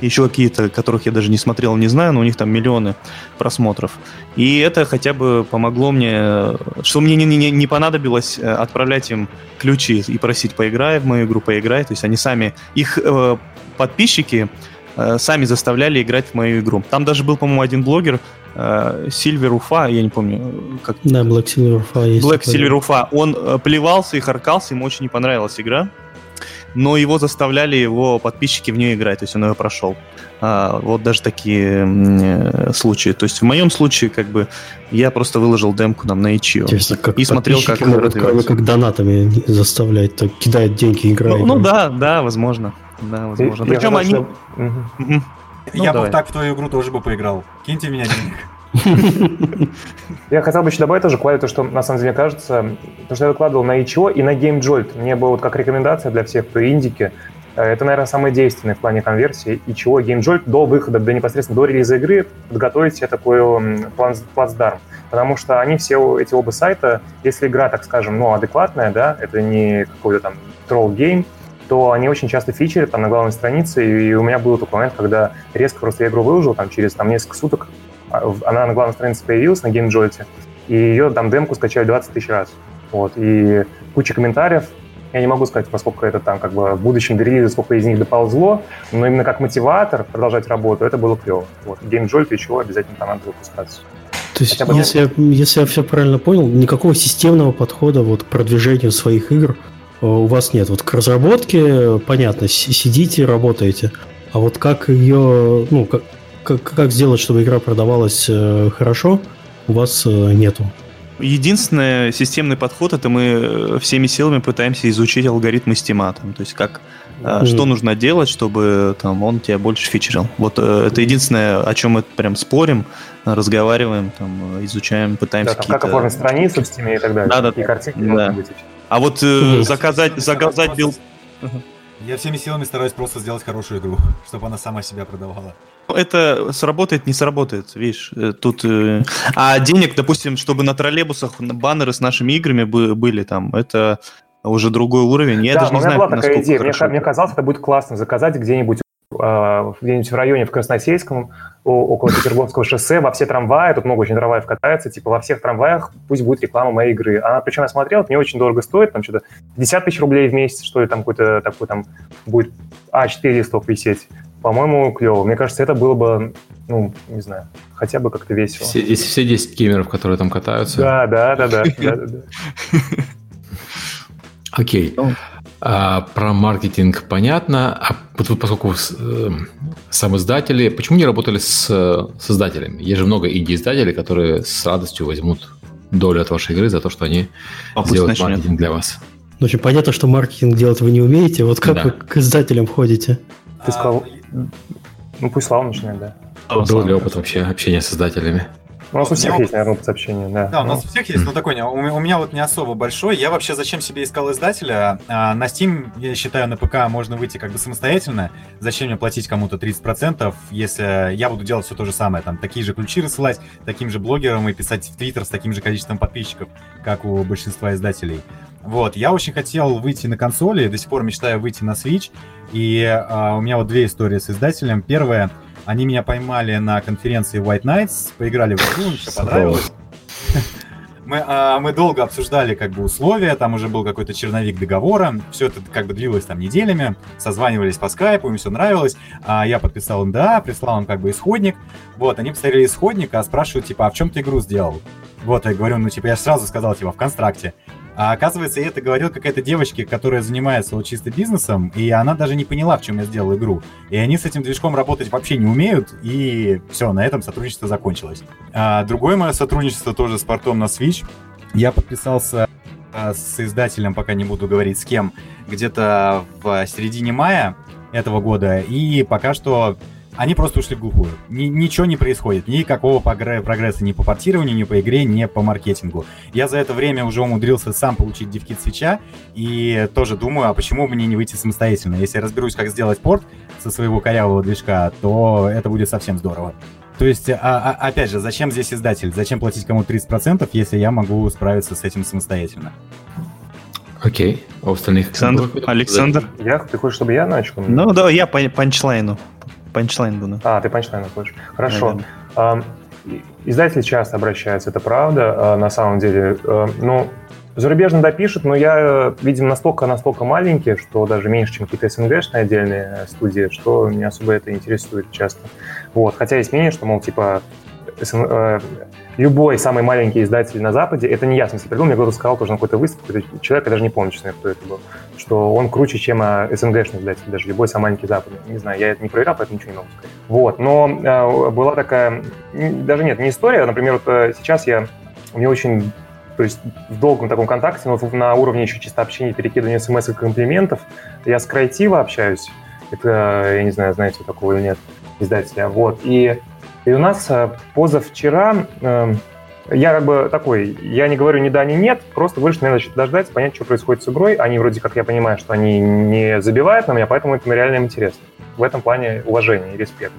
еще какие-то, которых я даже не смотрел, не знаю, но у них там миллионы просмотров. И это хотя бы помогло мне, что мне не, не, не понадобилось э, отправлять им ключи и просить поиграй в мою игру, поиграй. То есть они сами, их э, подписчики сами заставляли играть в мою игру. Там даже был, по-моему, один блогер, Сильвер Уфа, я не помню, как... Да, Black Silver Уфа есть. Black Silver Уфа. Он плевался и харкался, ему очень не понравилась игра но его заставляли его подписчики в нее играть, то есть он ее прошел. А, вот даже такие э, случаи. То есть в моем случае, как бы, я просто выложил демку нам на как и смотрел, как могут, как донатами заставлять, так кидают деньги, играют. Ну, ну да, да, возможно. Да, возможно. Причем они... Что... Угу. Я ну, бы так в твою игру тоже бы поиграл. Киньте меня денег. Я хотел бы еще добавить тоже к то, что на самом деле кажется, то, что я выкладывал на itch и на GameJolt, мне было вот как рекомендация для всех, кто индики, э, это, наверное, самое действенное в плане конверсии. И чего GameJolt до выхода, до непосредственно до релиза игры подготовить себе такой плацдарм. Потому что они все, эти оба сайта, если игра, так скажем, ну, адекватная, да, это не какой-то там troll game, то они очень часто фичерят там на главной странице, и у меня был такой момент, когда резко просто я игру выложил, там через там, несколько суток а, она на главной странице появилась на GameJolt, и ее там демку скачали 20 тысяч раз. Вот, и куча комментариев. Я не могу сказать, поскольку это там как бы в будущем до релиза, сколько из них доползло, но именно как мотиватор продолжать работу, это было клево. Вот, GameJolt чего обязательно там надо выпускаться. То есть, бы если, я, если я все правильно понял, никакого системного подхода вот к продвижению своих игр у вас нет. Вот к разработке, понятно, сидите, работаете. А вот как ее, ну, как, как, как сделать, чтобы игра продавалась э, хорошо, у вас э, нету. Единственный системный подход это мы э, всеми силами пытаемся изучить алгоритмы стима. Там, то есть как mm. что нужно делать, чтобы там, он тебя больше фичерил. Вот это единственное, о чем мы прям спорим, разговариваем, там, изучаем, пытаемся. Да, там, как оформить страницу в стиме и так далее. Да, да, и картинки да. А вот м-м. заказать, заказать билд... Я всеми силами стараюсь просто сделать хорошую игру, чтобы она сама себя продавала. Это сработает, не сработает, видишь, э, тут... Э, а денег, допустим, чтобы на троллейбусах баннеры с нашими играми были там, это уже другой уровень. Я да, даже не знаю, была такая идея. Мне, мне казалось, это будет классно заказать где-нибудь где-нибудь в районе в Красносельском, около Петербургского шоссе, во все трамваи, тут много очень трамваев катается, типа во всех трамваях пусть будет реклама моей игры. Она, причем я смотрел, это не очень дорого стоит, там что-то 50 тысяч рублей в месяц, что ли, там какой-то такой там будет А4 листов висеть. По-моему, клево. Мне кажется, это было бы, ну, не знаю, хотя бы как-то весело. Все, если все 10 геймеров, которые там катаются. Да, да, да, да. Окей. А, про маркетинг понятно. А вот поскольку э, сам издатели, почему не работали с создателями? Есть же много инди-издателей, которые с радостью возьмут долю от вашей игры за то, что они а сделают маркетинг для вас. Ну, очень понятно, что маркетинг делать вы не умеете. Вот как да. вы к издателям ходите? Ты сказал, ну пусть Слава начинает, да. Был ли опыт вообще общения с создателями? У нас у всех есть, наверное, опыт общения, да. Да, у нас у всех есть, но такой, у меня вот не особо большой. Я вообще зачем себе искал издателя? А, на Steam, я считаю, на ПК можно выйти как бы самостоятельно. Зачем мне платить кому-то 30%, если я буду делать все то же самое, там, такие же ключи рассылать, таким же блогерам и писать в Твиттер с таким же количеством подписчиков, как у большинства издателей. Вот, я очень хотел выйти на консоли, до сих пор мечтаю выйти на Switch, и а, у меня вот две истории с издателем. Первая, они меня поймали на конференции White Nights, поиграли в игру, мне все понравилось. Мы, а, мы долго обсуждали как бы условия, там уже был какой-то черновик договора, все это как бы длилось там неделями, созванивались по скайпу, им все нравилось, а я подписал НДА, прислал им как бы исходник, вот, они посмотрели исходник, а спрашивают, типа, а в чем ты игру сделал? Вот, я говорю, ну, типа, я сразу сказал, типа, в констракте. А оказывается, это говорил какая-то девочка, которая занимается вот чисто бизнесом, и она даже не поняла, в чем я сделал игру. И они с этим движком работать вообще не умеют, и все, на этом сотрудничество закончилось. А другое мое сотрудничество тоже с портом на Switch. Я подписался а, с издателем, пока не буду говорить с кем, где-то в середине мая этого года, и пока что они просто ушли в глухую. Ни, ничего не происходит. Никакого прогресса ни по портированию, ни по игре, ни по маркетингу. Я за это время уже умудрился сам получить дивкит свеча и тоже думаю, а почему мне не выйти самостоятельно? Если я разберусь, как сделать порт со своего корявого движка, то это будет совсем здорово. То есть, а, а, опять же, зачем здесь издатель? Зачем платить кому-то 30%, если я могу справиться с этим самостоятельно? Окей. А у остальных... Александр? Александр? Я? Ты хочешь, чтобы я начал? Ну, да, я по панчлайну. Панчлайн буду. А, ты панчлайн хочешь. Хорошо. А, издатели часто обращаются, это правда, а, на самом деле. Ну, Зарубежно допишут, но я, видимо, настолько-настолько маленький, что даже меньше, чем какие-то СНГшные отдельные студии, что меня особо это интересует часто. Вот. Хотя есть мнение, что, мол, типа, э, любой самый маленький издатель на Западе, это не я, в смысле, придумал, мне кто-то сказал тоже на какой-то выставке, человек, я даже не помню, честно, кто это был, что он круче, чем э, СНГшный издатель, даже любой самый маленький западный. Не знаю, я это не проверял, поэтому ничего не могу сказать. Вот, но э, была такая, даже нет, не история, например, вот э, сейчас я, мне очень то есть в долгом таком контакте, но на уровне еще чисто общения, перекидывания смс и комплиментов. Я с Креатива общаюсь. Это, я не знаю, знаете, такого или нет, издателя. Вот. И, и у нас э, позавчера э, я как бы такой, я не говорю ни да, ни нет, просто мне надо дождать, понять, что происходит с игрой. Они вроде как, я понимаю, что они не забивают на меня, поэтому это реально интересно. В этом плане уважение и респект.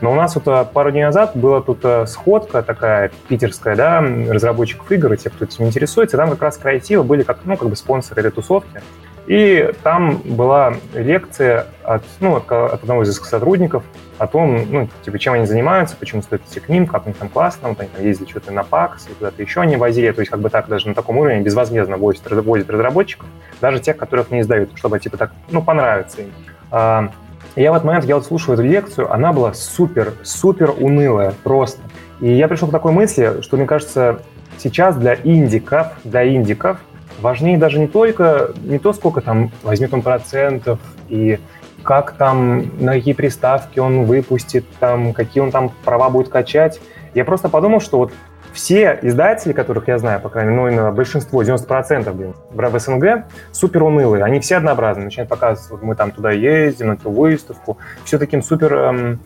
Но у нас вот а, пару дней назад была тут а, сходка такая питерская, да, разработчиков игр и тех, кто этим интересуется. Там как раз креативы были как, ну, как бы спонсоры этой тусовки. И там была лекция от, ну, от, одного из сотрудников о том, ну, типа, чем они занимаются, почему стоит идти к ним, как у них там классно, вот они там ездили что-то на ПАКС, куда-то еще они возили, то есть как бы так даже на таком уровне безвозмездно возят, возят разработчиков, даже тех, которых не издают, чтобы типа так, ну, понравится им. А, я в этот момент, я вот слушаю эту лекцию, она была супер, супер унылая просто. И я пришел к такой мысли, что, мне кажется, сейчас для индиков, для индиков важнее даже не только, не то, сколько там возьмет он процентов и как там, на какие приставки он выпустит, там, какие он там права будет качать. Я просто подумал, что вот все издатели, которых я знаю, по крайней мере, ну, именно большинство, 90%, блин, в СНГ, супер унылые. Они все однообразные. Начинают показывать, вот мы там туда ездим, на эту выставку. Все таким супер эм,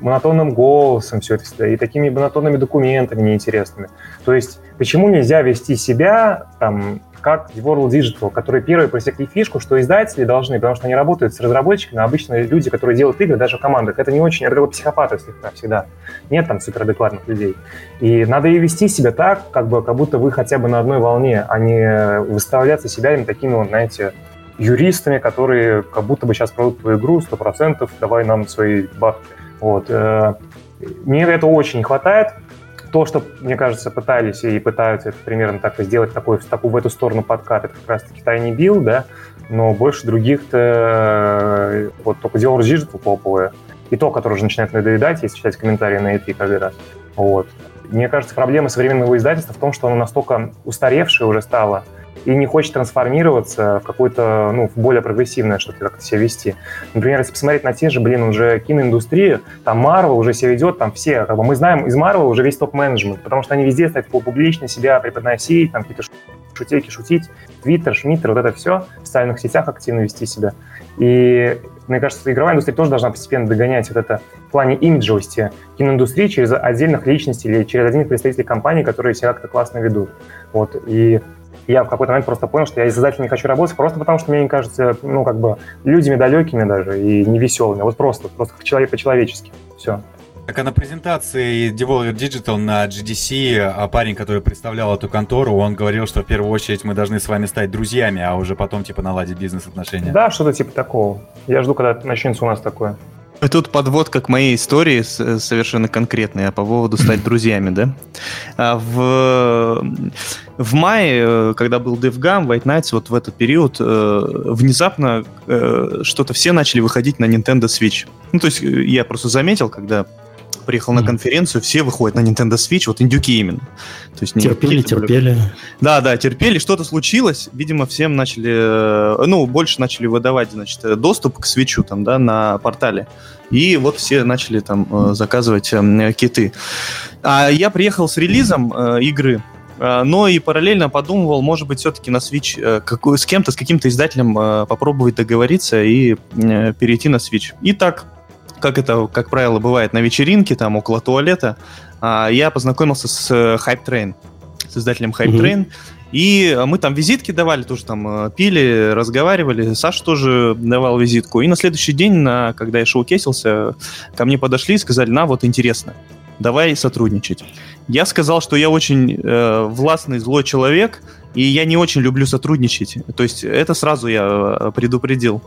монотонным голосом все это и такими монотонными документами неинтересными. То есть почему нельзя вести себя там как World Digital, которые первые просекли фишку, что издатели должны, потому что они работают с разработчиками, а обычно люди, которые делают игры, даже в командах, это не очень, это как психопаты слегка всегда. Нет там суперадекватных людей. И надо и вести себя так, как бы, как будто вы хотя бы на одной волне, а не выставляться себя им такими, вот, знаете, юристами, которые как будто бы сейчас продадут твою игру, сто процентов, давай нам свои бабки. Вот. Э, мне этого очень не хватает то, что, мне кажется, пытались и пытаются это примерно так и сделать, такой, в, такую, в эту сторону подкат, это как раз-таки Tiny Bill, да, но больше других-то э, вот только Dior Digital топовые, и то, которое уже начинает надоедать, если читать комментарии на E3 каждый раз. Вот. Мне кажется, проблема современного издательства в том, что оно настолько устаревшее уже стало, и не хочет трансформироваться в какое-то, ну, в более прогрессивное что-то как-то себя вести. Например, если посмотреть на те же, блин, уже киноиндустрию, там Marvel уже себя ведет, там все, как бы мы знаем из Marvel уже весь топ-менеджмент, потому что они везде стали публично себя преподносить, там какие-то шутейки шутить, Твиттер, Шмиттер, вот это все, в социальных сетях активно вести себя. И мне кажется, игровая индустрия тоже должна постепенно догонять вот это в плане имиджевости киноиндустрии через отдельных личностей или через отдельных представителей компаний, которые себя как-то классно ведут. Вот. И я в какой-то момент просто понял, что я из издателем не хочу работать, просто потому что мне не кажется, ну, как бы, людьми далекими даже и невеселыми. Вот просто, просто как человек по-человечески. Все. Так а на презентации Devolver Digital на GDC а парень, который представлял эту контору, он говорил, что в первую очередь мы должны с вами стать друзьями, а уже потом типа наладить бизнес-отношения. Да, что-то типа такого. Я жду, когда начнется у нас такое. Тут подводка к моей истории совершенно конкретная по поводу стать друзьями, да? А в, в мае, э, когда был DevGam, White Nights, вот в этот период, э, внезапно э, что-то все начали выходить на Nintendo Switch. Ну, то есть я просто заметил, когда приехал на конференцию, все выходят на Nintendo Switch, вот индюки именно. То есть терпели, терпели. Да, да, терпели, что-то случилось, видимо, всем начали, э, ну, больше начали выдавать, значит, доступ к свечу там, да, на портале. И вот все начали там э, заказывать э, киты. А я приехал с релизом игры, но и параллельно подумывал, может быть, все-таки на Switch какой, с кем-то, с каким-то издателем попробовать договориться и перейти на Switch. И так как это, как правило, бывает на вечеринке, там, около туалета, а, я познакомился с э, Hype Train, с издателем Hype Train, mm-hmm. И мы там визитки давали, тоже там э, пили, разговаривали. Саша тоже давал визитку. И на следующий день, на, когда я шоу-кесился, ко мне подошли и сказали, на, вот интересно, давай сотрудничать. Я сказал, что я очень э, властный, злой человек, и я не очень люблю сотрудничать. То есть это сразу я э, предупредил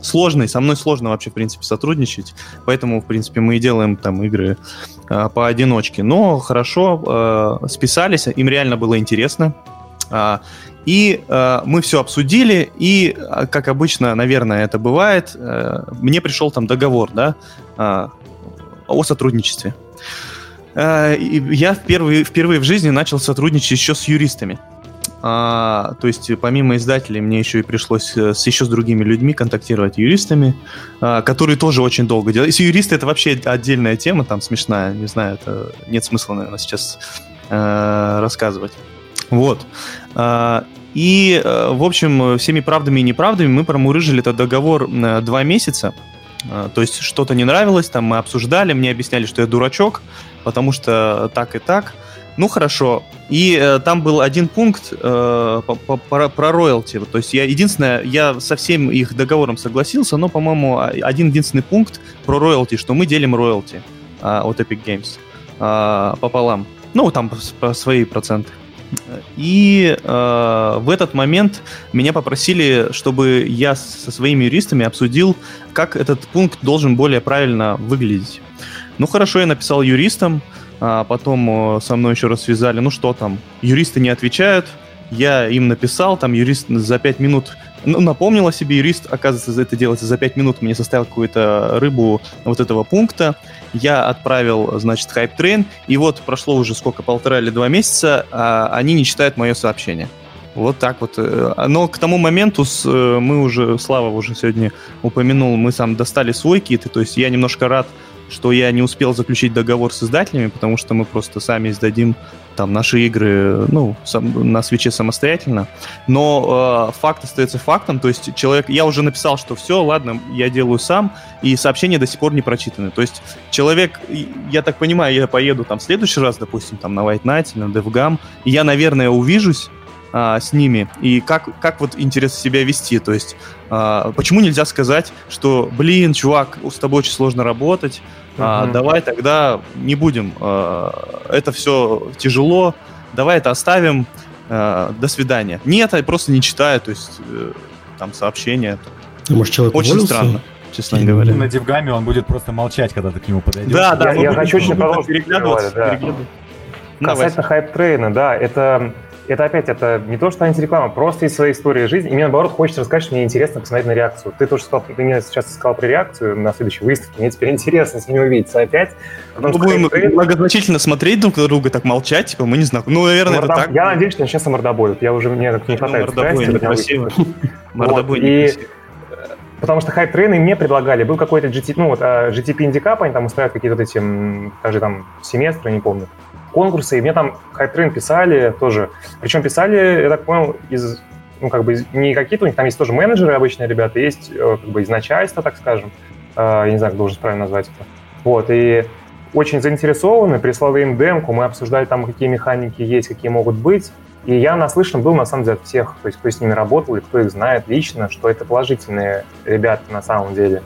сложный, со мной сложно вообще, в принципе, сотрудничать, поэтому, в принципе, мы и делаем там игры э, поодиночке. Но хорошо, э, списались, им реально было интересно. Э, и э, мы все обсудили, и, как обычно, наверное, это бывает, э, мне пришел там договор, да, э, о сотрудничестве. Э, я впервые, впервые в жизни начал сотрудничать еще с юристами. А, то есть помимо издателей мне еще и пришлось э, с еще с другими людьми контактировать юристами, а, которые тоже очень долго делали. Если юристы это вообще отдельная тема, там смешная, не знаю, это нет смысла, наверное, сейчас а, рассказывать. Вот. А, и, в общем, всеми правдами и неправдами мы промурыжили этот договор два месяца. То есть что-то не нравилось, там мы обсуждали, мне объясняли, что я дурачок, потому что так и так. Ну хорошо. И э, там был один пункт э, про, роялти. То есть я единственное, я со всем их договором согласился, но, по-моему, один единственный пункт про роялти, что мы делим роялти э, от Epic Games э, пополам. Ну, там по свои проценты. И э, в этот момент меня попросили, чтобы я со своими юристами обсудил, как этот пункт должен более правильно выглядеть. Ну хорошо, я написал юристам, а потом со мной еще раз связали, ну что там, юристы не отвечают, я им написал, там юрист за 5 минут ну, напомнил о себе, юрист, оказывается, это делается за 5 минут, мне составил какую-то рыбу вот этого пункта, я отправил, значит, хайп трейн, и вот прошло уже сколько, полтора или два месяца, а они не читают мое сообщение. Вот так вот. Э, но к тому моменту с, э, мы уже, Слава уже сегодня упомянул, мы сам достали свой кит, то есть я немножко рад, что я не успел заключить договор с издателями, потому что мы просто сами издадим там наши игры, ну, сам, на свече самостоятельно. Но э, факт остается фактом, то есть человек, я уже написал, что все, ладно, я делаю сам, и сообщения до сих пор не прочитаны. То есть человек, я так понимаю, я поеду там в следующий раз, допустим, там на White Night или на DevGam, и я, наверное, увижусь а, с ними и как, как вот интересно себя вести. То есть а, почему нельзя сказать, что, блин, чувак, с тобой очень сложно работать, uh-huh. а, давай тогда не будем, а, это все тяжело, давай это оставим, а, до свидания. Нет, я просто не читаю, то есть э, там сообщения. А может, человек Очень уволился? странно честно говоря. На DevGAMM е он будет просто молчать, когда ты к нему подойдешь. Да, да, я, я хочу очень продолжить переглядываться. Да. Касательно HypeTrain а, да, это это опять, это не то, что антиреклама, просто из своей истории жизни. И мне, наоборот, хочется рассказать, что мне интересно посмотреть на реакцию. Ты тоже сказал, ты мне сейчас сказал про реакцию на следующей выставке. Мне теперь интересно с ними увидеться опять. Мы будем трейд... многозначительно смотреть друг на друга, так молчать, типа, мы не знаем. Ну, наверное, Мордоб... это так. Я надеюсь, что начнется мордобой. Я уже, мне так не ну, хватает мордобой. Некрасиво. Мордобой и... Потому что хайп-трейны мне предлагали, был какой-то GTP, ну вот uh, GTP Indicap, они там устраивают какие-то вот эти, даже там семестры, не помню конкурсы, и мне там хайтрейн писали тоже. Причем писали, я так понял, из ну, как бы не какие-то, у них там есть тоже менеджеры обычные ребята, есть э, как бы из начальства, так скажем. Э, я не знаю, как должен правильно назвать это. Вот, и очень заинтересованы, прислали им демку, мы обсуждали там, какие механики есть, какие могут быть. И я наслышан был, на самом деле, от всех, то есть кто с ними работал и кто их знает лично, что это положительные ребята на самом деле.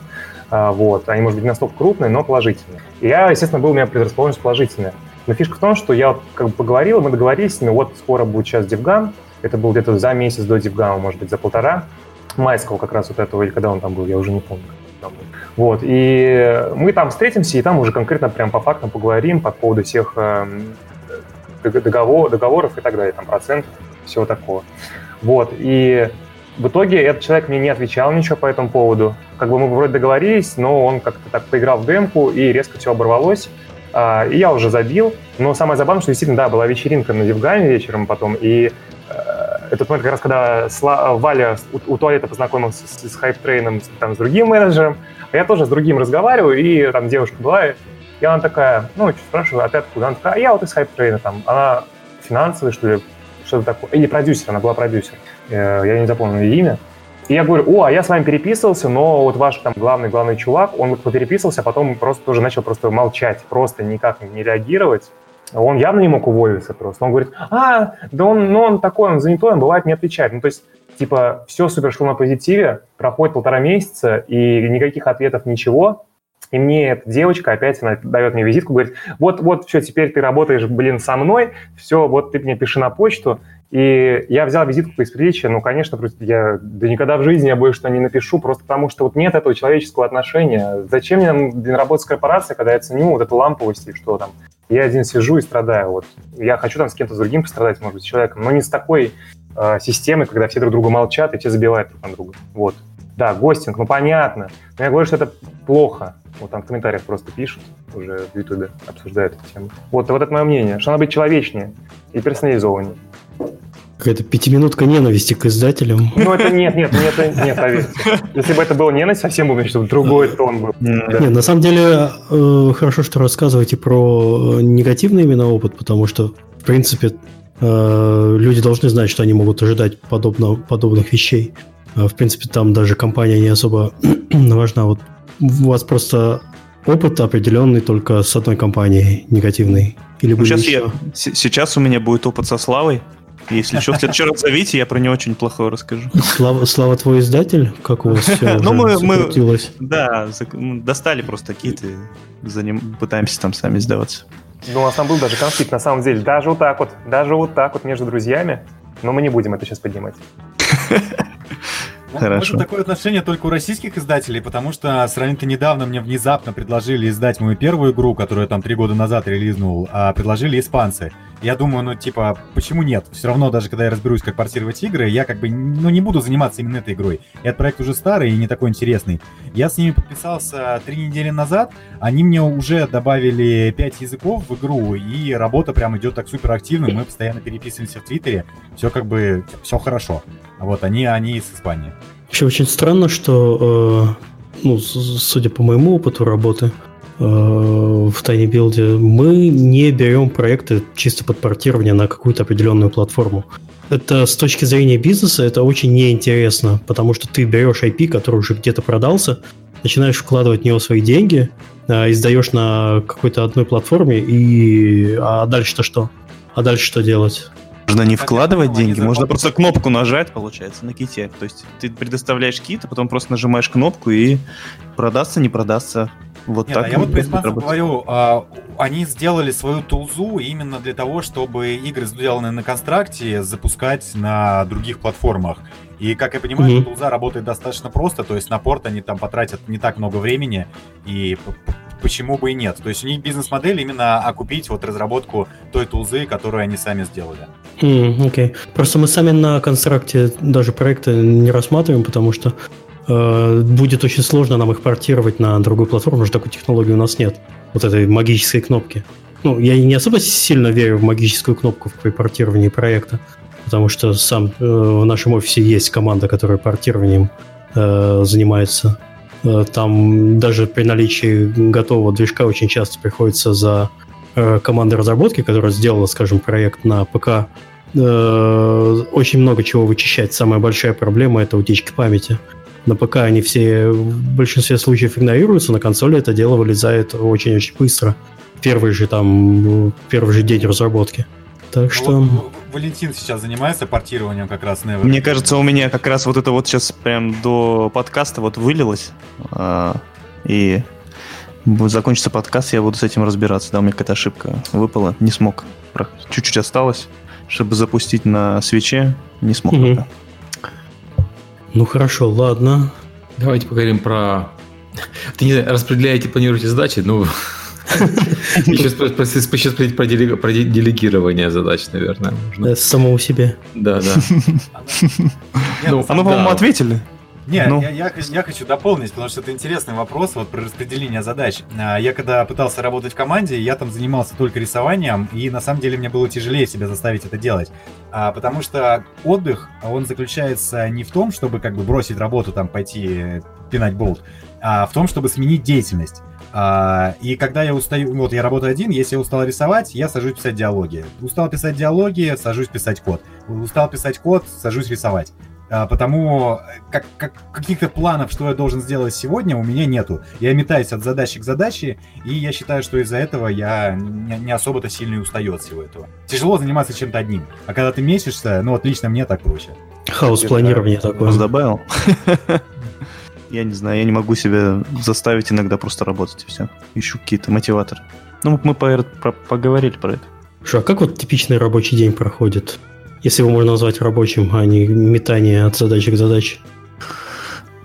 Э, вот. Они, может быть, не настолько крупные, но положительные. И я, естественно, был у меня предрасположенность положительная. Но фишка в том, что я как бы поговорил, мы договорились с ними, вот скоро будет сейчас Дивган, это был где-то за месяц до Дивгана, может быть, за полтора, майского как раз вот этого, или когда он там был, я уже не помню. Вот, и мы там встретимся, и там уже конкретно прям по фактам поговорим по поводу всех э, договор, договоров и так далее, там процентов, всего такого. Вот, и в итоге этот человек мне не отвечал ничего по этому поводу. Как бы мы вроде договорились, но он как-то так поиграл в демку, и резко все оборвалось. А, и я уже забил. Но самое забавное, что действительно, да, была вечеринка на Дивгаме вечером потом, и э, этот момент, как раз когда Сла, Валя у, у туалета познакомился с, с HypeTrain ом, там, с другим менеджером, а я тоже с другим разговариваю, и там девушка была, и она такая, ну, что спрашиваю, опять куда? Она такая, а я вот из HypeTrain а там. Она финансовый, что ли, что-то такое. Или продюсер, она была продюсер. Э, я не запомнил ее имя. И я говорю, о, а я с вами переписывался, но вот ваш там главный-главный чувак, он вот попереписывался, а потом просто тоже начал просто молчать, просто никак не реагировать. Он явно не мог уволиться просто. Он говорит, а, да он, ну он такой, он занятой, он бывает не отвечает. Ну, то есть, типа, все супер шло на позитиве, проходит полтора месяца, и никаких ответов, ничего. И мне эта девочка опять она дает мне визитку, говорит, вот, вот, все, теперь ты работаешь, блин, со мной, все, вот ты мне пиши на почту. И я взял визитку из приличия, ну, конечно, я да никогда в жизни я больше что не напишу, просто потому что вот нет этого человеческого отношения. Зачем мне работать с корпорацией, когда я ценю вот эту ламповость и что там? Я один сижу и страдаю. Вот я хочу там с кем-то с другим пострадать, может быть, с человеком, но не с такой э, системой, когда все друг друга молчат и все забивают друг на друга. Вот. Да, гостинг, ну понятно. Но я говорю, что это плохо. Вот там в комментариях просто пишут, уже в Ютубе обсуждают эту тему. Вот, вот это мое мнение, что надо быть человечнее и персонализованнее. Какая-то пятиминутка ненависти к издателям. Ну, это нет, нет, нет, нет, поверьте. Если бы это было ненависть, совсем бы, чтобы другой тон был. Да. Нет, на самом деле, э, хорошо, что рассказываете про негативный именно опыт, потому что, в принципе, э, люди должны знать, что они могут ожидать подобно, подобных вещей. Э, в принципе, там даже компания не особо важна. Вот у вас просто опыт определенный только с одной компанией негативный. Или ну, сейчас, я, сейчас у меня будет опыт со Славой. Если что, в следующий раз зовите, я про него очень плохое расскажу. Слава, Слава твой издатель? Как у вас все Ну, мы, мы да, достали просто какие-то, за ним пытаемся там сами сдаваться. Ну, у нас там был даже конфликт, на самом деле. Даже вот так вот, даже вот так вот между друзьями. Но мы не будем это сейчас поднимать. Ну, Хорошо. Это такое отношение только у российских издателей, потому что сравнительно недавно мне внезапно предложили издать мою первую игру, которую я там три года назад релизнул, а предложили испанцы. Я думаю, ну, типа, почему нет? Все равно, даже когда я разберусь, как портировать игры, я как бы, ну, не буду заниматься именно этой игрой. Этот проект уже старый и не такой интересный. Я с ними подписался три недели назад, они мне уже добавили пять языков в игру, и работа прям идет так супер активно, мы постоянно переписываемся в Твиттере, все как бы, все хорошо. Вот они, они из Испании. Еще очень странно, что, э, ну, судя по моему опыту работы, в Tiny Build мы не берем проекты чисто под портирование на какую-то определенную платформу. Это с точки зрения бизнеса это очень неинтересно, потому что ты берешь IP, который уже где-то продался, начинаешь вкладывать в него свои деньги, э, издаешь на какой-то одной платформе, и а дальше-то что? А дальше что делать? Можно не вкладывать деньги, можно просто кнопку нажать, получается, на ките. То есть ты предоставляешь кит, а потом просто нажимаешь кнопку и продастся, не продастся. Вот Нет, так. А я вот про испанцев говорю, а, они сделали свою тулзу именно для того, чтобы игры, сделанные на констракте, запускать на других платформах. И, как я понимаю, mm-hmm. тулза работает достаточно просто, то есть на порт они там потратят не так много времени, и почему бы и нет. То есть у них бизнес-модель именно окупить вот разработку той тулзы, которую они сами сделали. Окей. Mm, okay. Просто мы сами на констракте даже проекты не рассматриваем, потому что будет очень сложно нам их портировать на другую платформу, потому что такой технологии у нас нет. Вот этой магической кнопки. Ну, я не особо сильно верю в магическую кнопку в портировании проекта, потому что сам э, в нашем офисе есть команда, которая портированием э, занимается. Э, там даже при наличии готового движка очень часто приходится за э, командой разработки, которая сделала, скажем, проект на ПК, э, очень много чего вычищать. Самая большая проблема это утечки памяти. На ПК они все в большинстве случаев игнорируются, на консоли это дело вылезает очень-очень быстро. Первый же там, первый же день разработки. Так ну, что... Вот, Валентин сейчас занимается портированием как раз Never. Мне кажется, у меня как раз вот это вот сейчас прям до подкаста вот вылилось. А, и закончится подкаст, я буду с этим разбираться. Да, у меня какая-то ошибка выпала. Не смог. Чуть-чуть осталось, чтобы запустить на свече. Не смог угу. пока. Ну хорошо, ладно. Давайте поговорим про... Ты не распределяете, планируете задачи, ну... Сейчас спросить про делегирование задач, наверное. Э, самому себе. Да, да. Ну, а мы, по-моему, ответили. Не, ну. я, я, я хочу дополнить, потому что это интересный вопрос вот про распределение задач. А, я когда пытался работать в команде, я там занимался только рисованием, и на самом деле мне было тяжелее себя заставить это делать. А, потому что отдых, он заключается не в том, чтобы как бы бросить работу, там пойти пинать болт, а в том, чтобы сменить деятельность. А, и когда я устаю, вот я работаю один, если я устал рисовать, я сажусь писать диалоги. Устал писать диалоги, сажусь писать код. Устал писать код, сажусь рисовать. А, потому как, как, каких-то планов, что я должен сделать сегодня, у меня нету. Я метаюсь от задачи к задаче, и я считаю, что из-за этого я не, не особо-то сильно и устаю от всего этого. Тяжело заниматься чем-то одним. А когда ты месишься, ну вот лично мне так проще. Хаос планирования такое. Добавил. Я не знаю, я не могу себя заставить иногда просто работать и все. Ищу какие-то мотиваторы. Ну, мы поговорили про это. Что, а как вот типичный рабочий день проходит? Если его можно назвать рабочим, а не метание от задачи к задаче.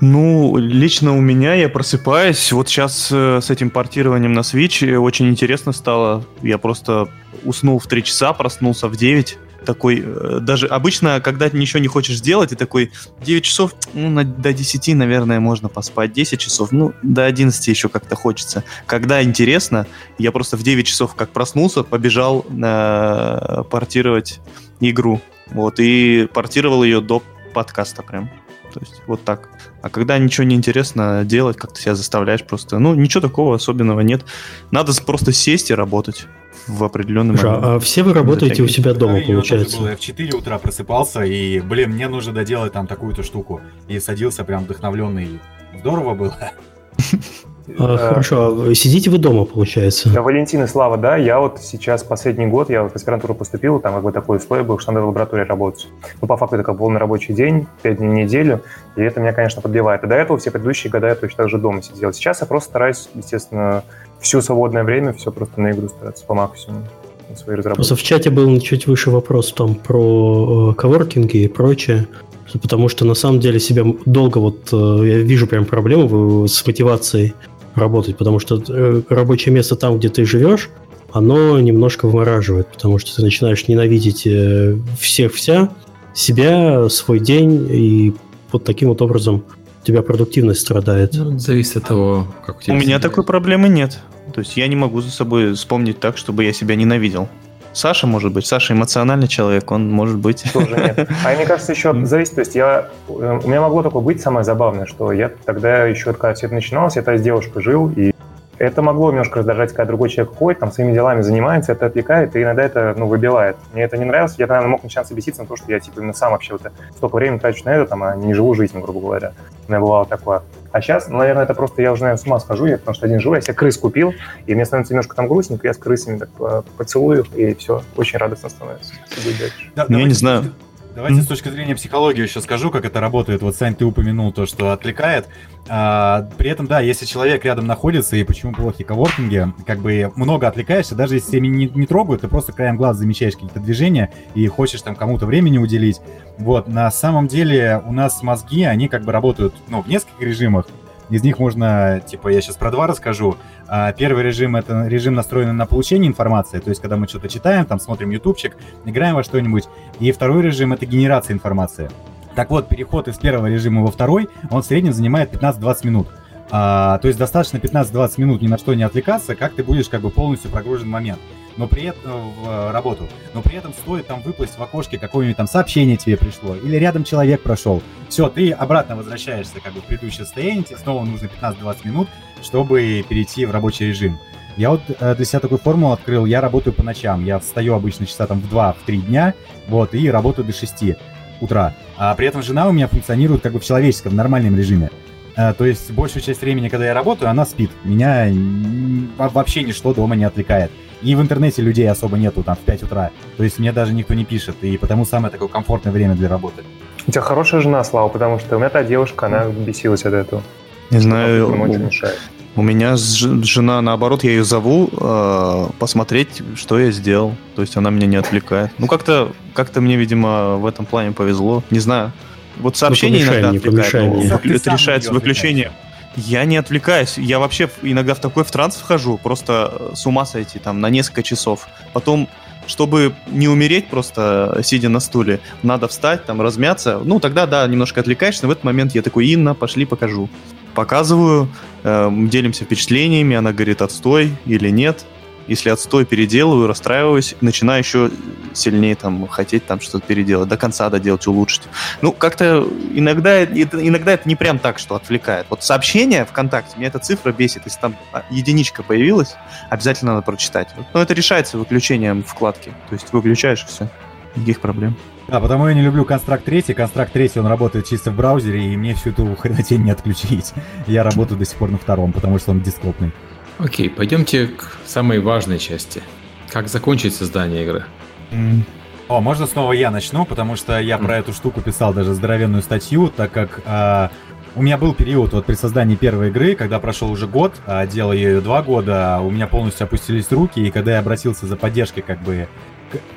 Ну, лично у меня я просыпаюсь. Вот сейчас э, с этим портированием на Switch очень интересно стало. Я просто уснул в 3 часа, проснулся в 9 такой, э, даже обычно, когда ничего не хочешь сделать, и такой 9 часов, ну, на, до 10, наверное, можно поспать, 10 часов, ну, до 11 еще как-то хочется. Когда интересно, я просто в 9 часов как проснулся, побежал э, портировать игру, вот, и портировал ее до подкаста прям. То есть вот так. А когда ничего не интересно делать, как ты себя заставляешь просто, ну, ничего такого особенного нет. Надо просто сесть и работать в определенный Слушай, момент. А все вы работаете у себя дома, получается? Я в 4 утра просыпался, и, блин, мне нужно доделать там такую-то штуку. И садился прям вдохновленный. Здорово было. А, хорошо, а сидите вы дома, получается? Да, Валентин и Слава, да, я вот сейчас последний год, я в аспирантуру поступил, там как бы такой условие был, что надо в лаборатории работать. Ну, по факту это как полный рабочий день, 5 дней в неделю, и это меня, конечно, подбивает. И до этого все предыдущие года я точно так же дома сидел. Сейчас я просто стараюсь, естественно, все свободное время, все просто на игру стараться по максимуму свои разработки. Просто в чате был чуть выше вопрос там про э, коворкинги и прочее, потому что на самом деле себя долго вот э, я вижу прям проблему с мотивацией работать, потому что э, рабочее место там, где ты живешь, оно немножко вымораживает, потому что ты начинаешь ненавидеть э, всех вся, себя, свой день, и вот таким вот образом у тебя продуктивность страдает. Ну, зависит от того, как у тебя... У меня такой проблемы нет. То есть я не могу за собой вспомнить так, чтобы я себя ненавидел. Саша, может быть. Саша эмоциональный человек, он может быть. Тоже нет. А мне кажется, еще зависит, то есть я, э, у меня могло такое быть самое забавное, что я тогда еще, когда все это начиналось, я тогда с девушкой жил, и это могло немножко раздражать, когда другой человек ходит, там своими делами занимается, это отвлекает, и иногда это, ну, выбивает. Мне это не нравилось, я, наверное, мог начинаться беситься на то, что я, типа, именно сам вообще вот столько времени трачу на это, там, а не живу жизнью, грубо говоря. У меня бывало такое. А сейчас, ну, наверное, это просто я уже, наверное, с ума схожу, я, потому что один живу, я себе крыс купил, и мне становится немножко там грустненько, я с крысами так поцелую, и все, очень радостно становится. Да, ну, я не знаю. Давайте mm-hmm. с точки зрения психологии еще скажу, как это работает. Вот, Сань, ты упомянул то, что отвлекает. А, при этом, да, если человек рядом находится, и почему плохи коворкинги, как бы много отвлекаешься, даже если тебя не, не трогают, ты просто краем глаз замечаешь какие-то движения и хочешь там кому-то времени уделить. Вот, на самом деле у нас мозги, они как бы работают, ну, в нескольких режимах. Из них можно, типа, я сейчас про два расскажу. А, первый режим — это режим, настроенный на получение информации, то есть когда мы что-то читаем, там смотрим ютубчик, играем во что-нибудь. И второй режим — это генерация информации. Так вот, переход из первого режима во второй, он в среднем занимает 15-20 минут. А, то есть достаточно 15-20 минут ни на что не отвлекаться, как ты будешь как бы полностью прогружен в момент но при этом в э, работу, но при этом стоит там выплыть в окошке какое-нибудь там сообщение тебе пришло, или рядом человек прошел. Все, ты обратно возвращаешься как бы в предыдущее состояние, тебе снова нужно 15-20 минут, чтобы перейти в рабочий режим. Я вот э, для себя такую формулу открыл, я работаю по ночам, я встаю обычно часа там в 2-3 в дня, вот, и работаю до 6 утра. А при этом жена у меня функционирует как бы в человеческом, нормальном режиме. Э, то есть большую часть времени, когда я работаю, она спит. Меня вообще ничто дома не отвлекает. И в интернете людей особо нету там в 5 утра. То есть мне даже никто не пишет. И потому самое такое комфортное время для работы. У тебя хорошая жена, Слава, потому что у меня та девушка, она бесилась от этого. Не знаю, у, у меня жена, наоборот, я ее зову э, посмотреть, что я сделал. То есть она меня не отвлекает. Ну, как-то как мне, видимо, в этом плане повезло. Не знаю. Вот сообщение ну, иногда отвлекает. Это решается выключение. Я не отвлекаюсь. Я вообще иногда в такой в транс вхожу, просто э, с ума сойти там на несколько часов. Потом чтобы не умереть просто сидя на стуле, надо встать, там, размяться. Ну, тогда, да, немножко отвлекаешься, но в этот момент я такой, Инна, пошли покажу. Показываю, э, делимся впечатлениями, она говорит, отстой или нет. Если отстой переделываю, расстраиваюсь, начинаю еще сильнее там хотеть там что-то переделать, до конца доделать, улучшить. Ну, как-то иногда, это, иногда это не прям так, что отвлекает. Вот сообщение ВКонтакте, меня эта цифра бесит. Если там а, единичка появилась, обязательно надо прочитать. Но это решается выключением вкладки. То есть выключаешь все. Никаких проблем. Да, потому я не люблю констракт 3. Констракт 3, он работает чисто в браузере, и мне всю эту хренотень не отключить. Я работаю до сих пор на втором, потому что он дископный. Окей, пойдемте к самой важной части. Как закончить создание игры? Mm. О, можно снова я начну, потому что я mm. про эту штуку писал даже здоровенную статью, так как э, у меня был период вот при создании первой игры, когда прошел уже год, а делал я ее два года, у меня полностью опустились руки, и когда я обратился за поддержкой как бы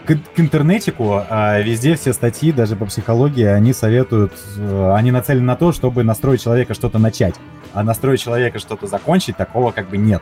к, к интернетику а везде все статьи, даже по психологии, они советуют, э, они нацелены на то, чтобы настроить человека что-то начать. А настроить человека что-то закончить, такого как бы нет.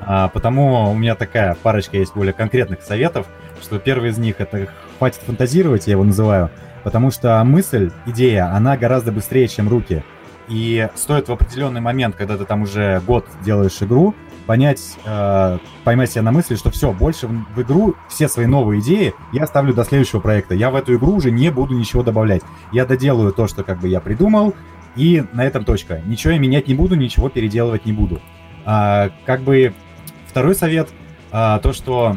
А, потому у меня такая парочка есть более конкретных советов, что первый из них это хватит фантазировать, я его называю, потому что мысль, идея, она гораздо быстрее, чем руки. И стоит в определенный момент, когда ты там уже год делаешь игру, понять, э, поймать себя на мысли, что все, больше в, в игру все свои новые идеи я оставлю до следующего проекта. Я в эту игру уже не буду ничего добавлять. Я доделаю то, что как бы я придумал, и на этом точка. Ничего я менять не буду, ничего переделывать не буду. А, как бы второй совет, а, то, что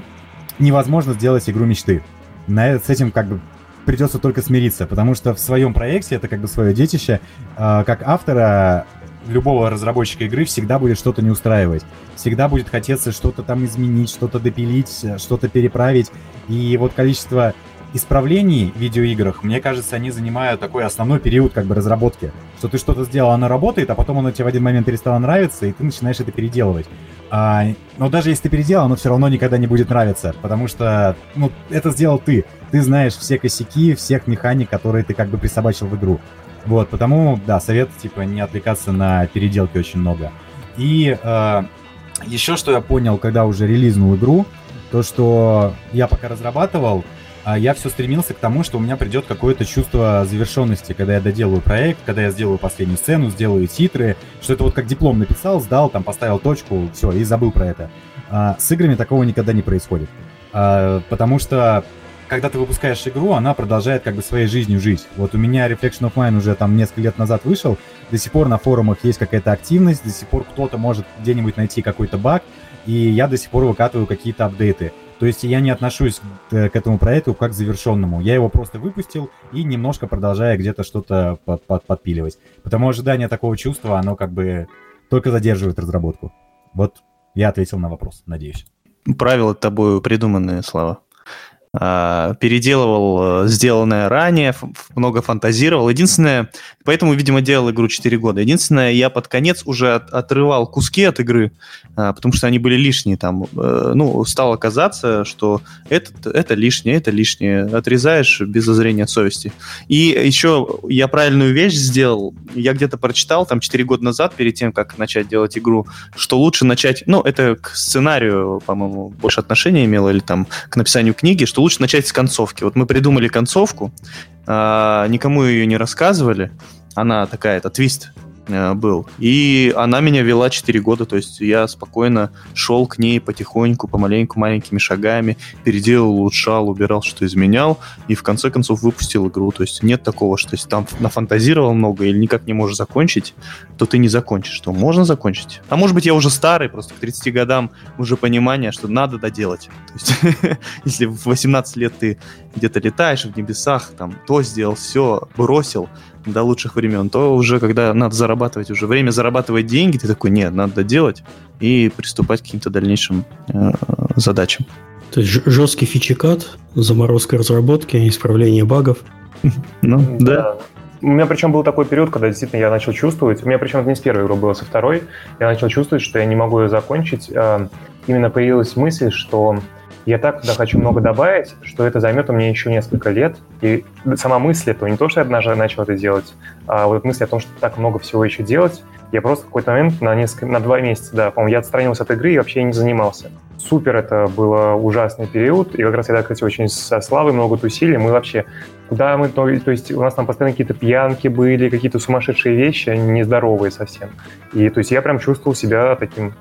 невозможно сделать игру мечты. На, с этим как бы придется только смириться, потому что в своем проекте, это как бы свое детище, а, как автора любого разработчика игры всегда будет что-то не устраивать. Всегда будет хотеться что-то там изменить, что-то допилить, что-то переправить. И вот количество исправлений в видеоиграх, мне кажется, они занимают такой основной период как бы разработки. Что ты что-то сделал, оно работает, а потом оно тебе в один момент перестало нравиться, и ты начинаешь это переделывать. А, но даже если ты переделал, оно все равно никогда не будет нравиться, потому что ну, это сделал ты. Ты знаешь все косяки, всех механик, которые ты как бы присобачил в игру. Вот, потому, да, совет, типа, не отвлекаться на переделки очень много. И э, еще что я понял, когда уже релизнул игру, то, что я пока разрабатывал, я все стремился к тому, что у меня придет какое-то чувство завершенности, когда я доделаю проект, когда я сделаю последнюю сцену, сделаю титры, что это вот как диплом написал, сдал, там поставил точку, все, и забыл про это. А, с играми такого никогда не происходит. А, потому что когда ты выпускаешь игру, она продолжает как бы своей жизнью жить. Вот у меня Reflection of Mine уже там несколько лет назад вышел, до сих пор на форумах есть какая-то активность, до сих пор кто-то может где-нибудь найти какой-то баг, и я до сих пор выкатываю какие-то апдейты. То есть я не отношусь к, к этому проекту как к завершенному. Я его просто выпустил и немножко продолжаю где-то что-то под, под, подпиливать. Потому ожидание такого чувства, оно как бы только задерживает разработку. Вот я ответил на вопрос, надеюсь. Правила тобой придуманные, Слава. А, переделывал э, сделанное ранее, много фантазировал. Единственное, поэтому, видимо, делал игру 4 года. Единственное, я под конец уже от, отрывал куски от игры, а, потому что они были лишние там. Э, ну, стало казаться, что это, это лишнее, это лишнее. Отрезаешь без зазрения совести. И еще я правильную вещь сделал. Я где-то прочитал там 4 года назад, перед тем, как начать делать игру, что лучше начать... Ну, это к сценарию, по-моему, больше отношения имело, или там к написанию книги, что лучше начать с концовки. Вот мы придумали концовку, а, никому ее не рассказывали. Она такая, это твист был. И она меня вела 4 года, то есть я спокойно шел к ней потихоньку, помаленьку, маленькими шагами, переделал, улучшал, убирал, что изменял, и в конце концов выпустил игру. То есть нет такого, что если там нафантазировал много или никак не можешь закончить, то ты не закончишь. Что можно закончить? А может быть я уже старый, просто к 30 годам уже понимание, что надо доделать. То есть если в 18 лет ты где-то летаешь в небесах, там то сделал, все, бросил, до лучших времен, то уже когда надо зарабатывать, уже время зарабатывать деньги, ты такой, нет, надо делать и приступать к каким-то дальнейшим э, задачам. То есть жесткий фичекат, заморозка разработки, исправление багов. Ну, да. У меня причем был такой период, когда действительно я начал чувствовать, у меня причем это не с первой игры было, со второй, я начал чувствовать, что я не могу ее закончить. Э, именно появилась мысль, что я так туда хочу много добавить, что это займет у меня еще несколько лет. И сама мысль этого, не то, что я однажды начал это делать, а вот мысль о том, что так много всего еще делать, я просто в какой-то момент на, несколько, на два месяца, да, по-моему, я отстранился от игры и вообще не занимался. Супер, это был ужасный период, и как раз я, кстати, очень со Славой много тусили, мы вообще, куда мы, то, то есть у нас там постоянно какие-то пьянки были, какие-то сумасшедшие вещи, нездоровые совсем. И то есть я прям чувствовал себя таким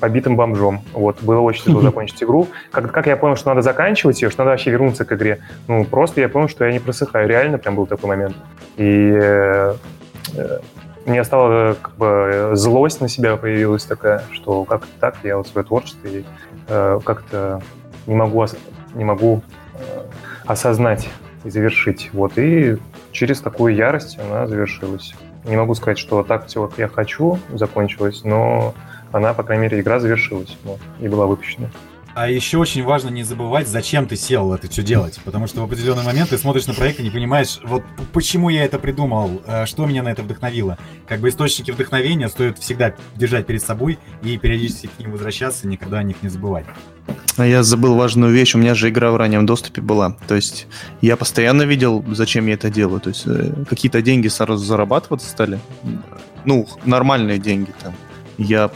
побитым бомжом. Вот, было очень тяжело закончить игру. Как, как я понял, что надо заканчивать ее, что надо вообще вернуться к игре? Ну, просто я понял, что я не просыхаю. Реально прям был такой момент. И э, э, мне стала как бы злость на себя появилась такая, что как так, я вот свое творчество и э, как-то не могу, не могу э, осознать и завершить. Вот, и через такую ярость она завершилась. Не могу сказать, что так все, как я хочу, закончилось, но она, по крайней мере, игра завершилась вот, и была выпущена. А еще очень важно не забывать, зачем ты сел это все делать. Потому что в определенный момент ты смотришь на проект и не понимаешь, вот почему я это придумал, э, что меня на это вдохновило. Как бы источники вдохновения стоит всегда держать перед собой и периодически к ним возвращаться, никогда о них не забывать. А я забыл важную вещь, у меня же игра в раннем доступе была. То есть я постоянно видел, зачем я это делаю. То есть э, какие-то деньги сразу зарабатываться стали. Ну, нормальные деньги там. Я,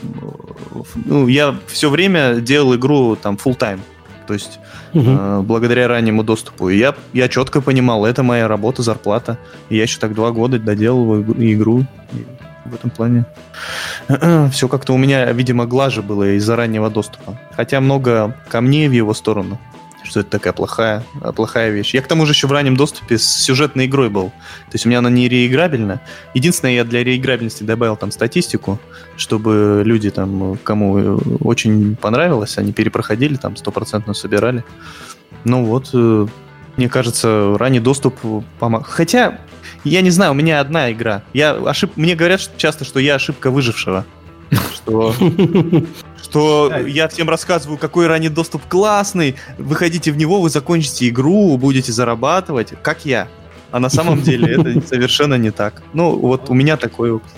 ну, я все время делал игру там full time. То есть угу. э, благодаря раннему доступу. И я, я четко понимал, это моя работа, зарплата. И я еще так два года доделываю игру в этом плане. Все как-то у меня, видимо, глаже было из-за раннего доступа. Хотя много камней в его сторону что это такая плохая, плохая вещь. Я к тому же еще в раннем доступе с сюжетной игрой был. То есть у меня она не реиграбельна. Единственное, я для реиграбельности добавил там статистику, чтобы люди там, кому очень понравилось, они перепроходили, там стопроцентно собирали. Ну вот, э, мне кажется, ранний доступ помог. Хотя, я не знаю, у меня одна игра. Я ошиб... Мне говорят часто, что я ошибка выжившего. Что что я всем рассказываю, какой ранний доступ классный, выходите в него, вы закончите игру, будете зарабатывать, как я. А на самом деле это совершенно не так. Ну, вот у меня такой опыт.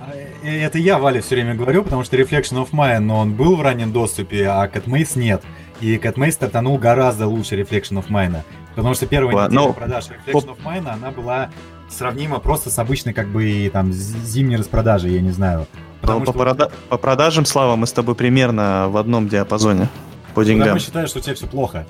А, э, это я Вале все время говорю, потому что Reflection of Mine, он был в раннем доступе, а CatMace нет. И CatMace стартанул гораздо лучше Reflection of Mine. Потому что первая неделя но... продаж Reflection of Mine, она была сравнима просто с обычной как бы там зимней распродажей, я не знаю. Потому по, что... прода... по продажам, Слава, мы с тобой примерно в одном диапазоне по деньгам. Я считаю, что у тебя все плохо.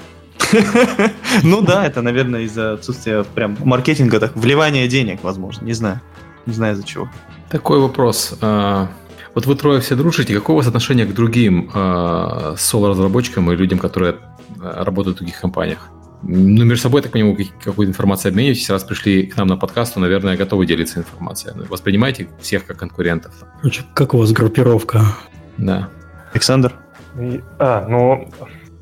Ну да, это, наверное, из-за отсутствия прям маркетинга, так, вливания денег, возможно, не знаю. Не знаю из-за чего. Такой вопрос. А, вот вы трое все дружите, какое у вас отношение к другим а, соло-разработчикам и людям, которые а, работают в других компаниях? Ну, между собой, так понимаю, какую-то информацию обмениваетесь. Раз пришли к нам на подкаст, то, наверное, готовы делиться информацией. Воспринимаете всех как конкурентов. Как у вас группировка? Да. Александр? А, ну,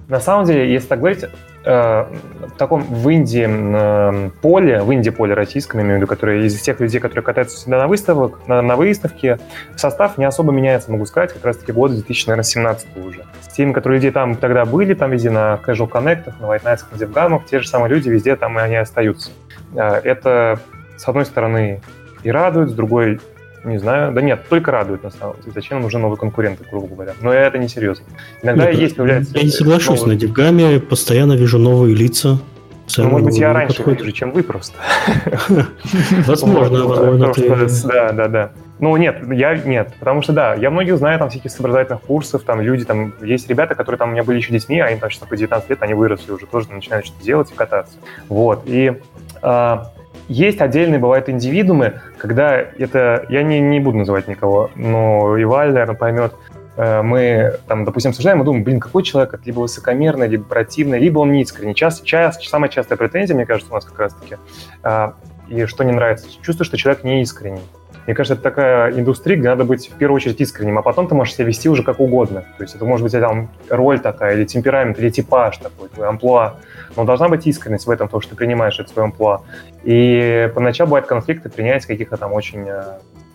на самом деле, если так говорить, в таком в Индии э, поле, в Индии поле российском, имею в виду, которые из тех людей, которые катаются всегда на выставок, на, на выставке, состав не особо меняется, могу сказать, как раз-таки года 2017 уже. С теми, которые людей там тогда были, там везде на Casual Connect, на White Nights, на DevGam, те же самые люди везде там и они остаются. Э, это, с одной стороны, и радует, с другой не знаю. Да нет, только радует на самом деле. Зачем нужны новые конкуренты, грубо говоря. Но это не серьезно. Иногда нет, есть появляется... Я не соглашусь. Новые... На Дивгаме постоянно вижу новые лица. Ну, может быть, я раньше подходит. вижу, чем вы просто. Возможно, возможно. Да, да, да. Ну, нет, я нет, потому что, да, я многих знаю, там, всяких образовательных курсов, там, люди, там, есть ребята, которые там у меня были еще детьми, а они там сейчас по 19 лет, они выросли уже, тоже начинают что-то делать и кататься. Вот, и а, есть отдельные, бывают индивидуумы, когда это, я не, не буду называть никого, но Иваль, наверное, поймет, э, мы там, допустим, обсуждаем и думаем, блин, какой человек, либо высокомерный, либо противный, либо он неискренний. Час, час, самая частая претензия, мне кажется, у нас как раз-таки, а, и что не нравится, чувство, что человек не искренний. Мне кажется, это такая индустрия, где надо быть в первую очередь искренним, а потом ты можешь себя вести уже как угодно. То есть это может быть там роль такая, или темперамент, или типаж такой, твой амплуа. Но должна быть искренность в этом, то, что ты принимаешь это свое амплуа. И поначалу бывают конфликты, принять каких-то там очень э,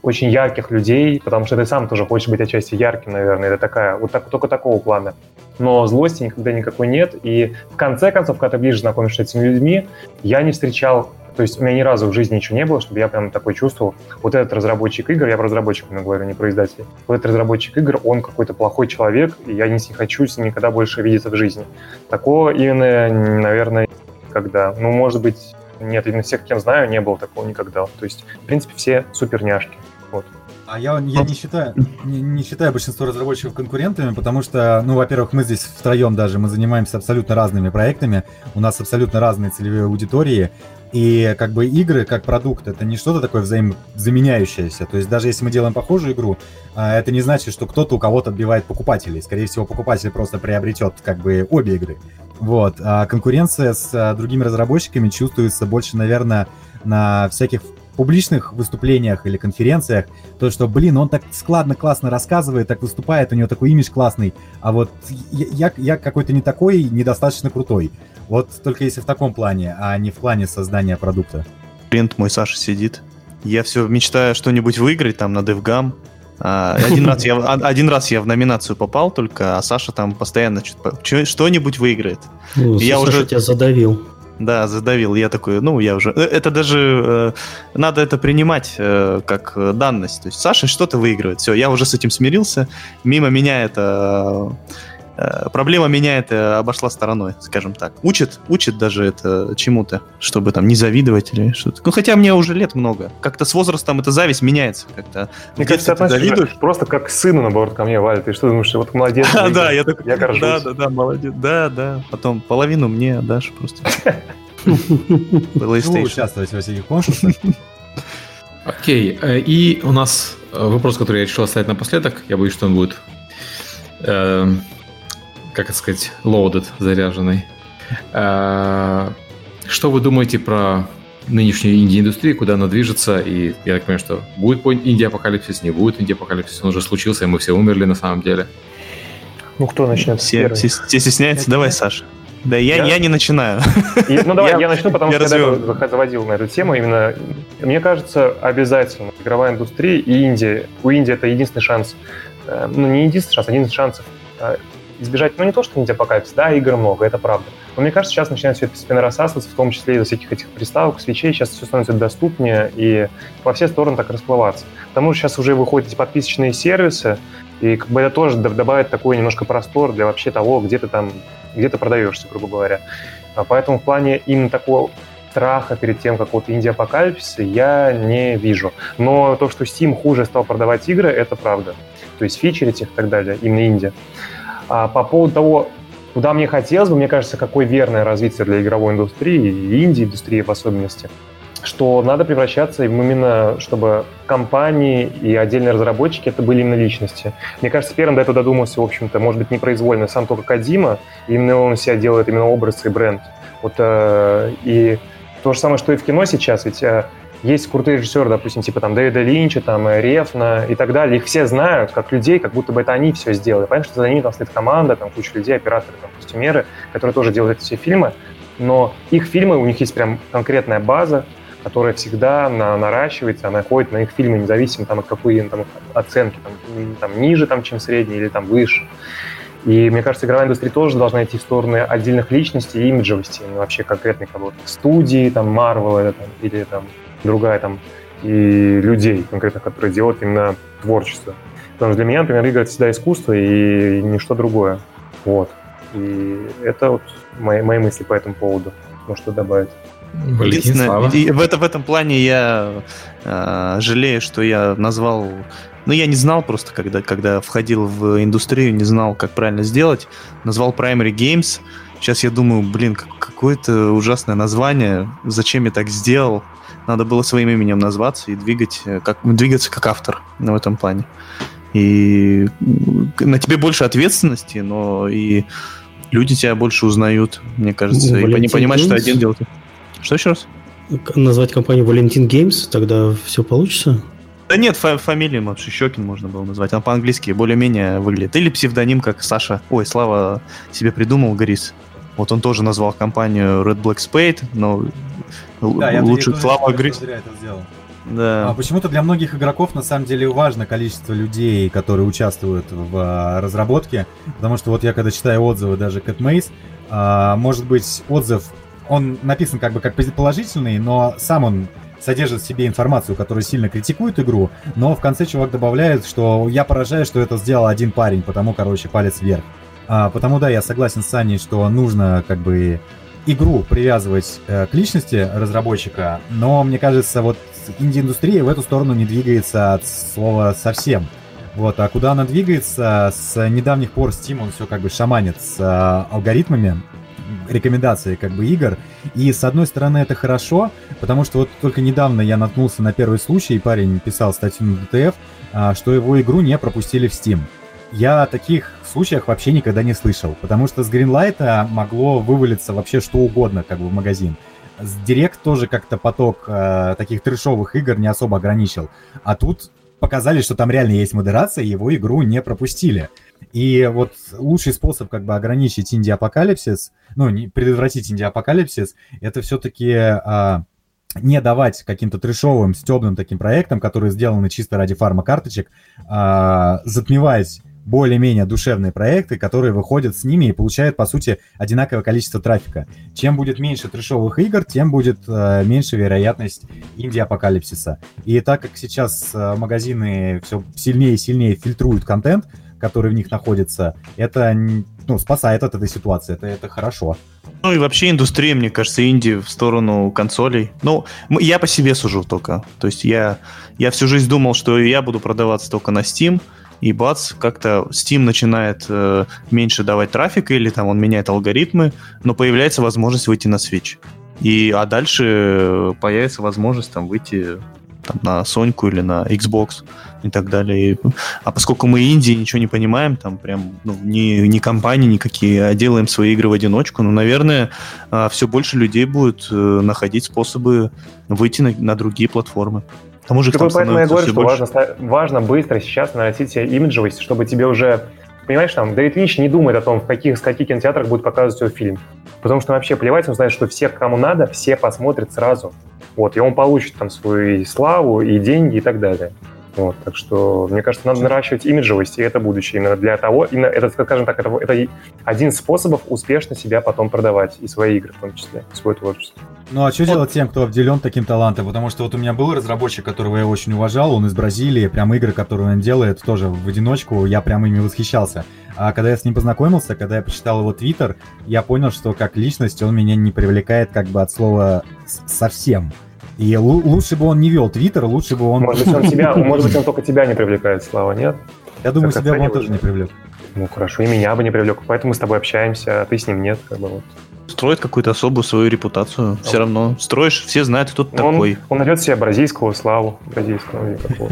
очень ярких людей, потому что ты сам тоже хочешь быть отчасти ярким, наверное. Это такая, вот так, только такого плана. Но злости никогда никакой нет. И в конце концов, когда ты ближе знакомишься с этими людьми, я не встречал то есть у меня ни разу в жизни ничего не было, чтобы я прям такой чувствовал, вот этот разработчик игр, я про разработчиков говорю, не про издателей, вот этот разработчик игр, он какой-то плохой человек, и я не хочу с ним никогда больше видеться в жизни. Такого именно, наверное, когда. Ну, может быть, нет, именно всех, кем знаю, не было такого никогда. То есть, в принципе, все суперняшки. Вот. А я, я не считаю, не, не считаю большинство разработчиков конкурентами, потому что, ну, во-первых, мы здесь втроем даже, мы занимаемся абсолютно разными проектами, у нас абсолютно разные целевые аудитории, и как бы игры как продукт это не что-то такое взаимозаменяющееся. То есть даже если мы делаем похожую игру, а, это не значит, что кто-то у кого-то отбивает покупателей. Скорее всего, покупатель просто приобретет как бы обе игры. Вот. А конкуренция с а, другими разработчиками чувствуется больше, наверное, на всяких публичных выступлениях или конференциях, то, что, блин, он так складно, классно рассказывает, так выступает, у него такой имидж классный, а вот я, я какой-то не такой, недостаточно крутой. Вот только если в таком плане, а не в плане создания продукта. Клиент мой Саша сидит. Я все мечтаю что-нибудь выиграть там на DevGam. А, один, раз я, один раз я в номинацию попал только, а Саша там постоянно что-нибудь выиграет. Ну, я Саша уже тебя задавил. Да, задавил. Я такой, ну, я уже... Э, это даже... Э, надо это принимать э, как данность. То есть Саша что-то выигрывает. Все, я уже с этим смирился. Мимо меня это э, проблема меня это обошла стороной, скажем так. Учит, учит даже это чему-то, чтобы там не завидовать или что-то. Ну, хотя мне уже лет много. Как-то с возрастом эта зависть меняется как-то. Мне кажется, ты завидуешь просто как к сыну, наоборот, ко мне, Валя. Ты что думаешь, что вот молодец? Да, да, я такой, я горжусь. Да, да, да, молодец. Да, да. Потом половину мне дашь просто. PlayStation. участвовать в этих конкурсах. Окей, э, и у нас э, вопрос, который я решил оставить напоследок. Я боюсь, что он будет, э, как это сказать, loaded, заряженный. Э, что вы думаете про нынешнюю инди-индустрию, куда она движется, и я так понимаю, что будет инди-апокалипсис, не будет инди-апокалипсис, он уже случился, и мы все умерли на самом деле. Ну, кто начнет? Все, все, все стесняются? Давай, Саша. Да, я, я? я не начинаю. И, ну давай, я, я начну, потому что я заводил на эту тему. Именно, мне кажется, обязательно игровая индустрия и Индия. У Индии это единственный шанс, э, ну не единственный шанс, один из шансов э, избежать, ну не то, что Индия апокалипсис, да, игр много, это правда. Но мне кажется, сейчас начинает все это постепенно рассасываться, в том числе из-за всяких этих приставок, свечей, сейчас все становится доступнее и во все стороны так расплываться. Потому что сейчас уже выходят эти подписочные сервисы, и как бы это тоже добавит такой немножко простор для вообще того, где ты там где ты продаешься, грубо говоря. А поэтому в плане именно такого страха перед тем, какого-то инди-апокалипсиса я не вижу. Но то, что Steam хуже стал продавать игры, это правда. То есть фичерить их и так далее, именно Индия. А по поводу того, куда мне хотелось бы, мне кажется, какое верное развитие для игровой индустрии и инди-индустрии в особенности – что надо превращаться именно, чтобы компании и отдельные разработчики это были именно личности. Мне кажется, первым до этого додумался, в общем-то, может быть, непроизвольно сам только Кадима, именно он себя делает именно образ и бренд. Вот, э, и то же самое, что и в кино сейчас, ведь э, есть крутые режиссеры, допустим, типа там Дэвида Линча, там э, Рефна и так далее. Их все знают как людей, как будто бы это они все сделали. Понятно, что за ними там стоит команда, там куча людей, операторы, там, костюмеры, которые тоже делают эти все фильмы. Но их фильмы, у них есть прям конкретная база, которая всегда на, наращивается, она ходит на их фильмы, независимо там, от какой там, оценки, там, там, ниже, там, чем средний или там выше. И мне кажется, игровая индустрия тоже должна идти в сторону отдельных личностей и имиджевости, ну, вообще конкретной кого-то. Студии, там, там, или там, другая там, и людей конкретно, которые делают именно творчество. Потому что для меня, например, игры — это всегда искусство и ничто другое. Вот. И это вот мои, мои мысли по этому поводу. Может, что добавить. Единственное, и в, это, в этом плане я э, жалею, что я назвал... Ну, я не знал просто, когда, когда входил в индустрию, не знал, как правильно сделать. Назвал Primary Games. Сейчас я думаю, блин, какое-то ужасное название. Зачем я так сделал? Надо было своим именем назваться и двигать, э, как, двигаться как автор в этом плане. И на тебе больше ответственности, но и люди тебя больше узнают, мне кажется, ну, и не понимают, что один делает. Что еще раз? Назвать компанию Валентин Games, тогда все получится? Да нет, фа- фамилию вообще Щекин можно было назвать. Она по-английски более-менее выглядит. Или псевдоним, как Саша. Ой, Слава себе придумал, Грис. Вот он тоже назвал компанию Red Black Spade, но да, лучше Слава Грис. Да. А почему-то для многих игроков на самом деле важно количество людей, которые участвуют в а, разработке, потому что вот я когда читаю отзывы даже Cat Maze, а, может быть отзыв он написан как бы как положительный, но сам он содержит в себе информацию, которая сильно критикует игру, но в конце чувак добавляет, что я поражаюсь, что это сделал один парень, потому, короче, палец вверх. А, потому, да, я согласен с Саней, что нужно как бы игру привязывать э, к личности разработчика, но мне кажется, вот инди-индустрия в эту сторону не двигается от слова совсем. Вот, а куда она двигается? С недавних пор Steam, он все как бы шаманит с э, алгоритмами, рекомендации как бы игр. И с одной стороны это хорошо, потому что вот только недавно я наткнулся на первый случай, и парень писал статью на DTF, а, что его игру не пропустили в Steam. Я таких случаях вообще никогда не слышал, потому что с Greenlight могло вывалиться вообще что угодно как бы в магазин. С Direct тоже как-то поток э, таких трешовых игр не особо ограничил. А тут показали, что там реально есть модерация, его игру не пропустили. И вот лучший способ как бы ограничить инди-апокалипсис, ну, не, предотвратить инди-апокалипсис, это все-таки а, не давать каким-то трешовым, стебным таким проектам, которые сделаны чисто ради фарма-карточек, а, затмевать более-менее душевные проекты, которые выходят с ними и получают, по сути, одинаковое количество трафика. Чем будет меньше трешовых игр, тем будет э, меньше вероятность инди-апокалипсиса. И так как сейчас э, магазины все сильнее и сильнее фильтруют контент, который в них находится, это ну, спасает от этой ситуации. Это, это хорошо. Ну и вообще индустрия, мне кажется, инди в сторону консолей. Ну, я по себе сужу только. То есть я, я всю жизнь думал, что я буду продаваться только на Steam, и бац, как-то Steam начинает э, меньше давать трафика, или там он меняет алгоритмы, но появляется возможность выйти на Switch. И, а дальше появится возможность там выйти там, на Соньку или на Xbox и так далее. А поскольку мы Индии ничего не понимаем, там прям ну, ни, ни компании никакие, а делаем свои игры в одиночку, ну, наверное, а, все больше людей будет э, находить способы выйти на, на другие платформы. Тому же, поэтому я говорю, что важно, важно быстро сейчас наносить себе имиджевость, чтобы тебе уже понимаешь, там, Дэвид Линч не думает о том, в каких, с каких кинотеатрах будет показывать свой фильм. Потому что вообще плевать, он знает, что все, кому надо, все посмотрят сразу. Вот, и он получит там свою славу, и деньги, и так далее. Вот, так что, мне кажется, надо наращивать имиджевость, и это будущее именно для того, именно это, скажем так, это, это один из способов успешно себя потом продавать, и свои игры в том числе, свое творчество. Ну а что вот. делать тем, кто обделен таким талантом? Потому что вот у меня был разработчик, которого я очень уважал, он из Бразилии, прям игры, которые он делает, тоже в одиночку, я прям ими восхищался. А когда я с ним познакомился, когда я прочитал его твиттер, я понял, что как личность он меня не привлекает как бы от слова совсем. И лучше бы он не вел Твиттер, лучше бы он... Может быть, он, тебя, может быть, он только тебя не привлекает, Слава, нет? Я думаю, себя бы он тоже не привлек. Ну хорошо, и меня бы не привлек, поэтому мы с тобой общаемся, а ты с ним нет, как бы вот. Строит какую-то особую свою репутацию. Все равно строишь, все знают, кто ты он, такой. Он найдет себе бразильского славу, бразильского никакого.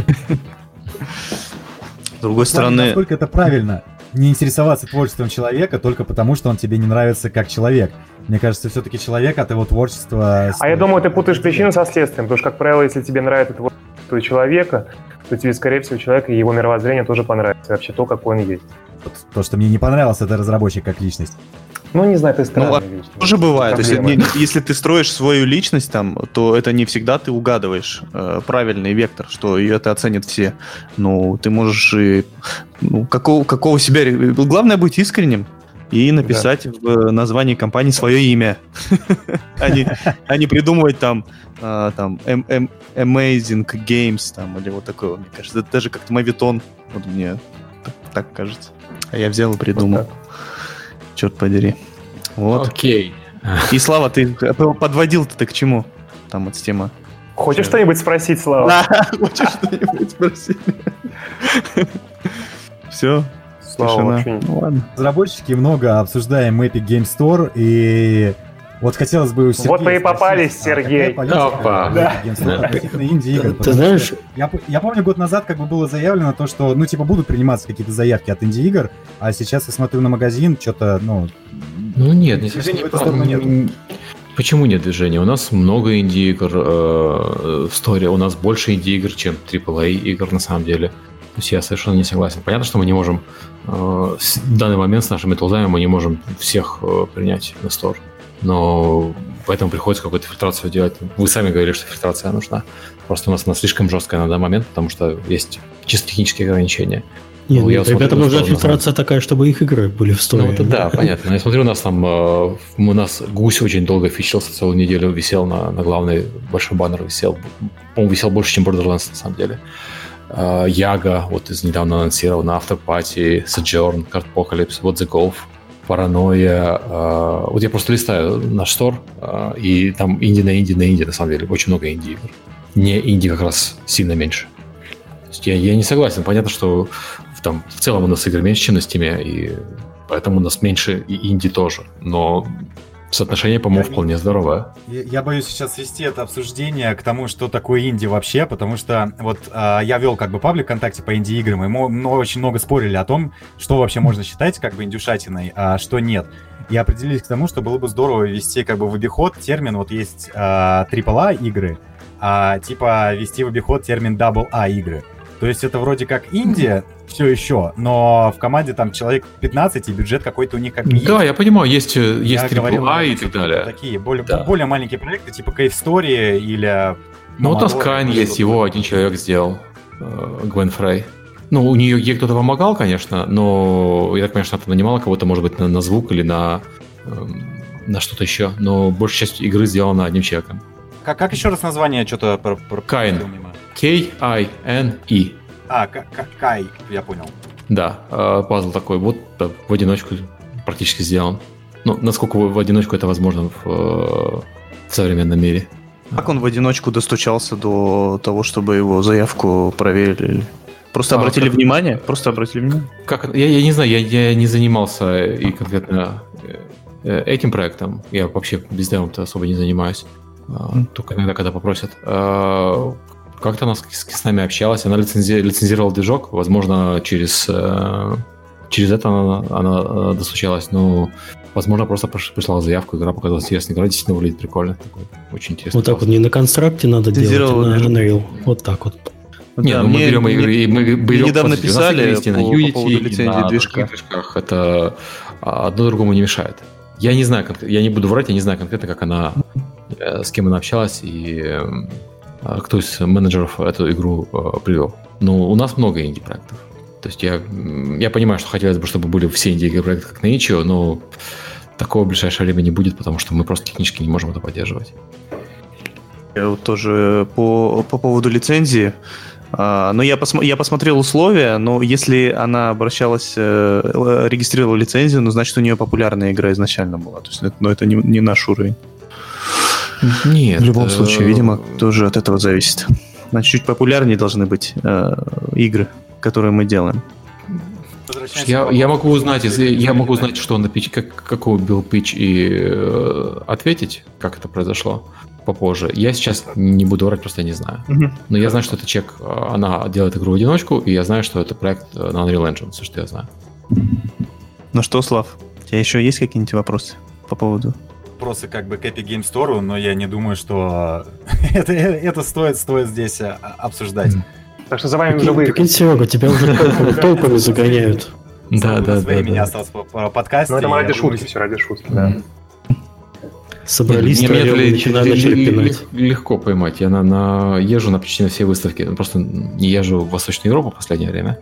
С другой стороны... Насколько это правильно? Не интересоваться творчеством человека только потому, что он тебе не нравится как человек. Мне кажется, все-таки человек от его творчества... А я думаю, ты путаешь причину со следствием, потому что, как правило, если тебе нравится творчество человека, то тебе, скорее всего, человека и его мировоззрение тоже понравится, вообще то, какой он есть. То, что мне не понравился, это разработчик как личность. Ну, не знаю, ты странный. Ну, а вещь. Тоже бывает. Если, не, если ты строишь свою личность там, то это не всегда ты угадываешь э, правильный вектор, что это оценят все. Ну, ты можешь и ну, какого, какого себя... Главное быть искренним и написать да. в названии компании свое имя. а не придумывать там а, там Amazing Games там или вот такое. Мне кажется, это даже как-то мавитон. Вот мне так кажется. А я взял и придумал. Черт подери. Вот. Окей. И Слава, ты подводил-то ты к чему? Там вот тема. Хочешь что-нибудь спросить, Слава? Да, хочешь что-нибудь спросить. Все, Слава, ну, ладно. Разработчики много обсуждаем Epic Game Store, и вот хотелось бы у Сергея Вот вы и попались, а Сергей. Опа. Да. инди-игр. Ты знаешь... Я, я помню, год назад как бы было заявлено то, что, ну, типа, будут приниматься какие-то заявки от инди-игр, а сейчас я смотрю на магазин, что-то, ну... Ну, нет, не движения в эту сторону нет. Почему нет движения? У нас много инди-игр э, в сторе, у нас больше инди-игр, чем AAA игр на самом деле. То есть я совершенно не согласен. Понятно, что мы не можем э, в данный момент с нашими тулзами мы не можем всех э, принять на стор. Но поэтому приходится какую-то фильтрацию делать. Вы сами говорили, что фильтрация нужна. Просто у нас она слишком жесткая на данный момент, потому что есть чисто технические ограничения. Нет, ну, нет ребятам нужна фильтрация такая, чтобы их игры были в сторе. Ну, это, да, понятно. Я смотрю, у нас там э, у нас гусь очень долго фичился, целую неделю висел на, на главный большой баннер висел. По-моему, висел больше, чем Borderlands на самом деле. Uh, Яга, вот из недавно анонсировал на Afterparty, Sojourn, Card Apocalypse, What the Golf, Паранойя. Вот я просто листаю наш стор, uh, и там инди на инди на инди, на самом деле, очень много инди игр. Не инди как раз сильно меньше. Я, я не согласен. Понятно, что там, в целом у нас игр меньше, чем на Steam, и поэтому у нас меньше и инди тоже. Но Соотношение, по-моему, я, вполне здоровое. Я, я боюсь сейчас свести это обсуждение к тому, что такое инди вообще, потому что вот а, я вел как бы паблик ВКонтакте по инди-играм, и мы, мы очень много спорили о том, что вообще можно считать как бы индюшатиной, а что нет. И определились к тому, что было бы здорово ввести как бы в обиход термин, вот есть а, AAA игры, а типа ввести в обиход термин AA игры. То есть это вроде как Индия, все еще, но в команде там человек 15, и бюджет какой-то у них как бы Да, есть. я понимаю, есть, э, есть AAA и так далее. Такие более, да. более маленькие проекты, типа Cave Story или... Ну, вот Аскайн есть, его один человек сделал, э, Гвен Фрей. Ну, у нее ей кто-то помогал, конечно, но я так понимаю, что она нанимала кого-то, может быть, на, на звук или на, эм, на что-то еще. Но большая часть игры сделана одним человеком. Как, как еще раз название что-то про... про Кайн. K-I-N-E. А, Кай, я понял. Да, э, пазл такой, вот в одиночку практически сделан. Ну, насколько в одиночку это возможно в, в современном мире. Как он в одиночку достучался до того, чтобы его заявку проверили? Просто а, обратили как... внимание? Просто обратили внимание? Как? Я, я не знаю, я, я не занимался и конкретно э, этим проектом. Я вообще безделом-то особо не занимаюсь. Mm. Только иногда, когда попросят. А, как-то она с, с нами общалась, она лицензи, лицензировала движок, возможно, через, э, через это она, она достучалась, но Возможно, просто прислал заявку, игра показалась интересной. Игра действительно выглядит прикольно. Такой, очень интересно. Вот так вот, не на констракте надо делать, а на Unreal. Вот так вот. Не, да, ну мы берем игры, и мы берем недавно писали по, на Unity, по поводу лицензии на движка. движках. Это а, одно другому не мешает. Я не знаю, я не буду врать, я не знаю конкретно, как она, э, с кем она общалась и а, кто из менеджеров эту игру э, привел. Но у нас много инди-проектов. То есть я, я понимаю, что хотелось бы, чтобы были все инди-проекты как на Ичио, но такого в ближайшее время не будет, потому что мы просто технически не можем это поддерживать. Я вот тоже по, по поводу лицензии. А, но я, посмо, я посмотрел условия, но если она обращалась, э, регистрировала лицензию, ну, значит, у нее популярная игра изначально была. То есть, но это не, не наш уровень. Нет. В любом э, случае, видимо, тоже от этого зависит. Значит, чуть популярнее должны быть э, игры, которые мы делаем. Я, я могу узнать, я могу узнать, что на пич, как, какой был пич и э, ответить, как это произошло попозже. Я сейчас не буду врать, просто я не знаю. Но я знаю, что это чек, э, она делает игру в одиночку, и я знаю, что это проект на Unreal Engine, все, что я знаю. Ну что, Слав, у тебя еще есть какие-нибудь вопросы по поводу? Вопросы как бы к Epic Game Store, но я не думаю, что это, это стоит, стоит здесь э, обсуждать. Так что за вами уже выехали. Прикинь, Серега, тебя уже толпами загоняют. Да, да, да. меня осталось по подкасту. Ну, это ради шутки, все ради шутки, да. Собрались, меня начали Легко поймать. Я на, на, езжу на почти на все выставки. Просто не езжу в Восточную Европу в последнее время.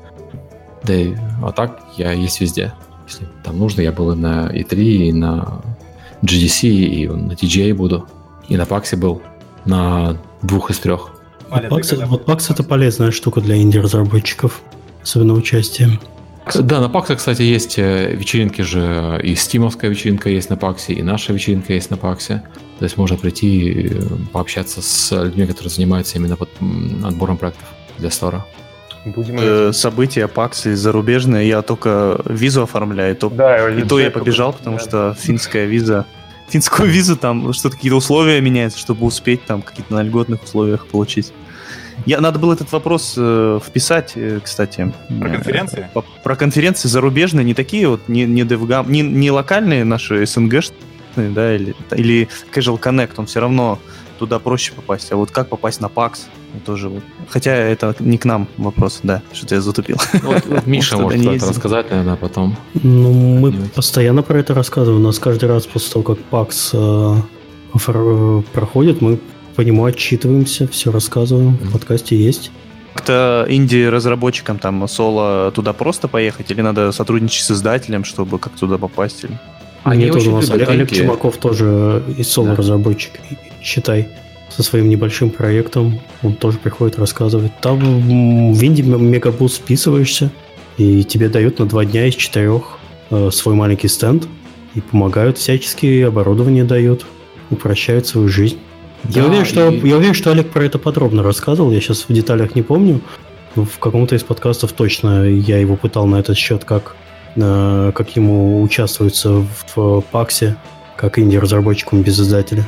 Да и а так я есть везде. Если там нужно, я был и на E3, и на GDC, и на TGA буду. И на PAX был. На двух из трех. PAX, вот PAX это полезная штука для инди-разработчиков, особенно участием. Да, на PAX, кстати, есть э, вечеринки же, и стимовская вечеринка есть на PAX, и наша вечеринка есть на PAX. То есть можно прийти и э, пообщаться с людьми, которые занимаются именно под отбором проектов для стора. Будем э, события PAX и зарубежные, я только визу оформляю, то, да, и то я побежал, потому да. что финская виза финскую визу, там что-то какие-то условия меняются, чтобы успеть там какие-то на льготных условиях получить. Я, надо было этот вопрос э, вписать, э, кстати. Про конференции? Э, про конференции зарубежные, не такие вот, не, не DevGam, не, не локальные наши СНГ, да, или, или Casual Connect, он все равно туда проще попасть. А вот как попасть на PAX, тоже вот. Хотя это не к нам вопрос, да, что-то я затупил. Вот, вот Миша может это рассказать, наверное, потом. Ну, мы постоянно про это рассказываем. У нас каждый раз после того, как PAX э, проходит, мы по нему отчитываемся, все рассказываем. В подкасте есть. Как-то инди-разработчикам там соло туда просто поехать, или надо сотрудничать с издателем, чтобы как туда попасть? Или... Они Нет, у нас Олег, Олег Чумаков тоже из соло-разработчик, да. считай, со своим небольшим проектом. Он тоже приходит, рассказывать. Там в Инди Мегабус списываешься, и тебе дают на два дня из четырех э, свой маленький стенд, и помогают всячески, оборудование дают, упрощают свою жизнь. Да, я, уверен, что, и... я уверен, что Олег про это подробно рассказывал, я сейчас в деталях не помню. В каком-то из подкастов точно я его пытал на этот счет, как, э, как ему участвуется в, в ПАКСе, как инди-разработчиком без издателя.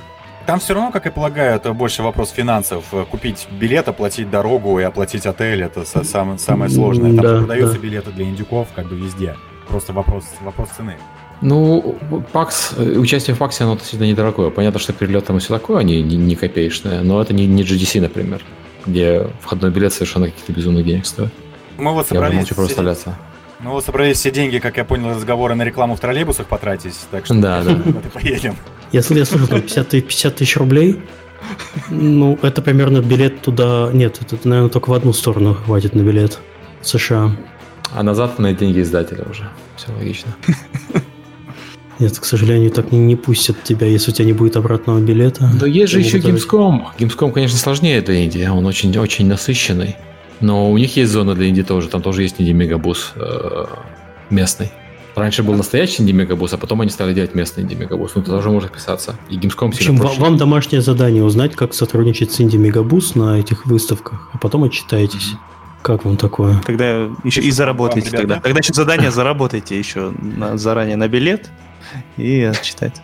Там все равно, как и полагаю, это больше вопрос финансов. Купить билет, оплатить дорогу и оплатить отель – это самое, самое сложное. Там да, продаются да. билеты для индюков как бы везде. Просто вопрос, вопрос цены. Ну, ПАКС, участие в ПАКСе, оно действительно недорогое. Понятно, что перелет там и все такое, они не, не копеечные, но это не, не GDC, например, где входной билет совершенно каких-то безумных денег стоит. Мы вот собрались... Я могу представляться. Мы вот собрались все деньги, как я понял, разговоры на рекламу в троллейбусах потратить, так что да, да. поедем. Если я слышу, там 50, 50 тысяч рублей, ну, это примерно билет туда... Нет, это, наверное, только в одну сторону хватит на билет в США. А назад на деньги издателя уже. Все логично. Нет, к сожалению, так не, не пустят тебя, если у тебя не будет обратного билета. Но есть же еще Gamescom. Gamescom, конечно, сложнее для Индии, он очень, очень насыщенный. Но у них есть зона для Индии тоже, там тоже есть Инди Мегабус э, местный. Раньше был настоящий инди мегабус, а потом они стали делать местный инди мегабус. Ну, туда можно писаться. И Gamescom В общем, ва- вам домашнее задание узнать, как сотрудничать с Инди Мегабус на этих выставках, а потом отчитаетесь. Как вам такое? Тогда еще и заработайте Вам, ребята. тогда. Тогда еще задание заработайте еще на- заранее на билет и отчитать.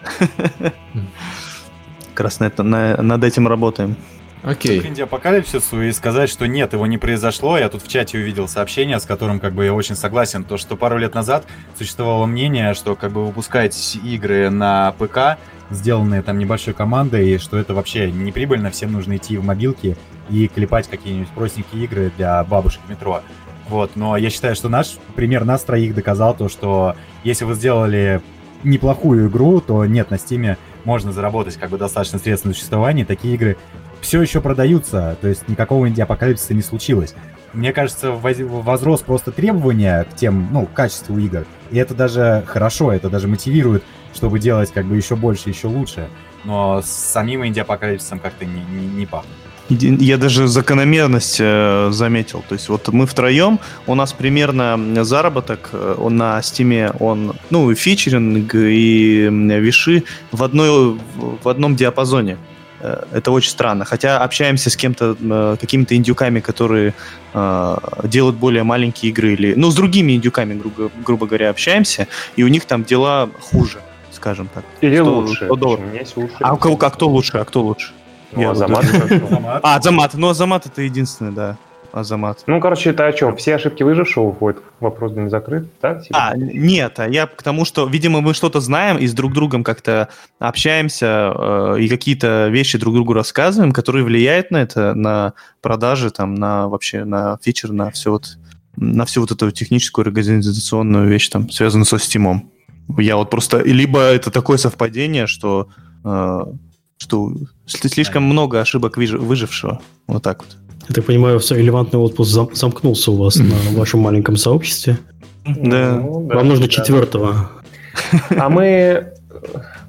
На- над этим работаем. Окей. к инди-апокалипсису и сказать, что нет, его не произошло. Я тут в чате увидел сообщение, с которым как бы я очень согласен. То, что пару лет назад существовало мнение, что как бы выпускать игры на ПК, сделанные там небольшой командой, и что это вообще неприбыльно, всем нужно идти в мобилки и клепать какие-нибудь простенькие игры для бабушек метро. Вот, но я считаю, что наш пример нас троих доказал то, что если вы сделали неплохую игру, то нет, на Стиме можно заработать как бы достаточно средств на существование. Такие игры все еще продаются, то есть никакого инди-апокалипсиса не случилось. Мне кажется, воз- возрос просто требования к тем, ну, к качеству игр. И это даже хорошо, это даже мотивирует, чтобы делать как бы еще больше, еще лучше. Но с самим инди-апокалипсисом как-то не, не, не пахнет. Я даже закономерность э, заметил. То есть вот мы втроем, у нас примерно заработок э, он на стиме, он, ну, и фичеринг, и виши в, одной, в одном диапазоне. Э, Это очень странно. Хотя общаемся с кем-то, какими-то индюками, которые э, делают более маленькие игры, или, ну, с другими индюками, грубо, грубо говоря, общаемся, и у них там дела хуже, скажем так. Или лучше. Есть лучше. А у кого, а кто лучше, а кто лучше? Ну, Я Азамат. А, Азамат. Ну, Азамат это единственный, да. Азамат. Ну, короче, это о чем? Все ошибки выжившего уходят. Вопрос блин, закрыт, да? А, нет, а я к тому, что, видимо, мы что-то знаем и с друг другом как-то общаемся э, и какие-то вещи друг другу рассказываем, которые влияют на это, на продажи, там, на вообще, на фичер, на все вот, на всю вот эту техническую организационную вещь, там, связанную со Steam. Я вот просто, либо это такое совпадение, что, э, что сли- слишком много ошибок выжи- выжившего. Вот так вот. Я так понимаю, все релевантный отпуск зам- замкнулся у вас на вашем маленьком сообществе. Да. Ну, да, Вам нужно четвертого. А мы...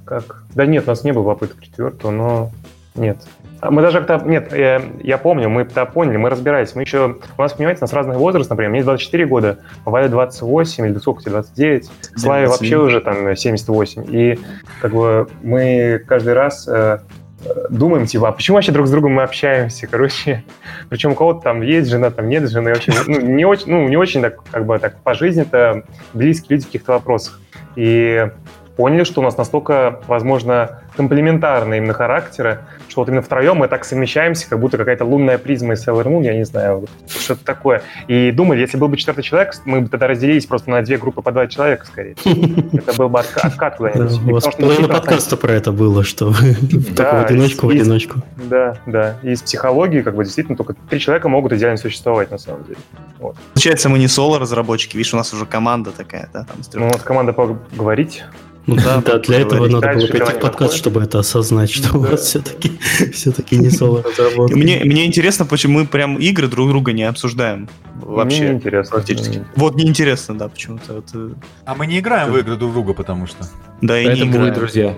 Как? Да нет, у нас не было попыток четвертого, но... Нет. А Мы даже как-то... Нет, я, я помню, мы тогда поняли, мы разбирались. Мы еще... У нас, понимаете, у нас разный возраст, например. Мне 24 года, Вале 28 или сколько тебе, 29. Славе 27. вообще уже там 78. И как бы мы каждый раз э, э, думаем, типа, а почему вообще друг с другом мы общаемся, короче. Причем у кого-то там есть жена, там нет жены. Вообще, ну, не очень, ну, не очень так, как бы так по жизни-то близкие люди в каких-то вопросах. И поняли, что у нас настолько, возможно, комплементарные именно характеры, что вот именно втроем мы так совмещаемся, как будто какая-то лунная призма из Sailor Moon, я не знаю, вот что-то такое. И думали, если был бы четвертый человек, мы бы тогда разделились просто на две группы по два человека, скорее. Это был бы отка- откат Да, куда-нибудь. У вас половина подкаста про это было, что в одиночку, в одиночку. Да, да. И из психологии, как бы, действительно, только три человека могут идеально существовать, на самом деле. Получается, мы не соло-разработчики, видишь, у нас уже команда такая, да, там, Ну, у нас команда поговорить. Ну Да, да, для этого надо было пойти в подкаст, чтобы это осознать, что у вас все-таки все-таки не соло разработка. Мне, мне интересно, почему мы прям игры друг друга не обсуждаем Мне вообще. интересно. Практически. Вот неинтересно, да, почему-то. Вот, э, А мы не играем в игры друг друга, потому что. да, и не играем. друзья.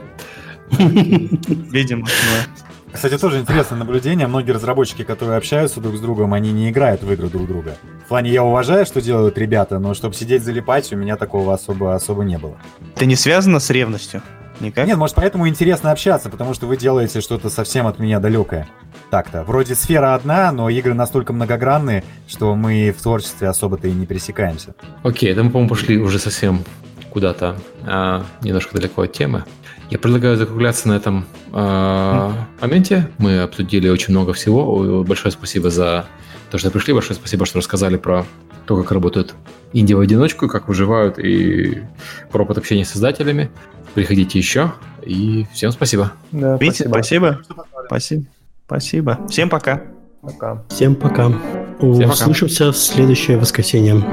Видимо, да. Кстати, тоже интересное наблюдение. Многие разработчики, которые общаются друг с другом, они не играют в игры друг друга. В плане, я уважаю, что делают ребята, но чтобы сидеть залипать, у меня такого особо, особо не было. Это не связано с ревностью? Никак? Нет, может, поэтому интересно общаться, потому что вы делаете что-то совсем от меня далекое. Так-то. Вроде сфера одна, но игры настолько многогранные, что мы в творчестве особо-то и не пересекаемся. Окей, это мы, по-моему, пошли уже совсем куда-то а, немножко далеко от темы. Я предлагаю закругляться на этом а, моменте. Мы обсудили очень много всего. Большое спасибо за то, что пришли. Большое спасибо, что рассказали про то, как работают инди в одиночку, как выживают и про опыт общения с создателями. Приходите еще. И всем спасибо. Да, Видите, спасибо. спасибо. Спасибо. Спасибо. Всем пока. Пока. Всем пока. пока. Услышимся в следующее воскресенье.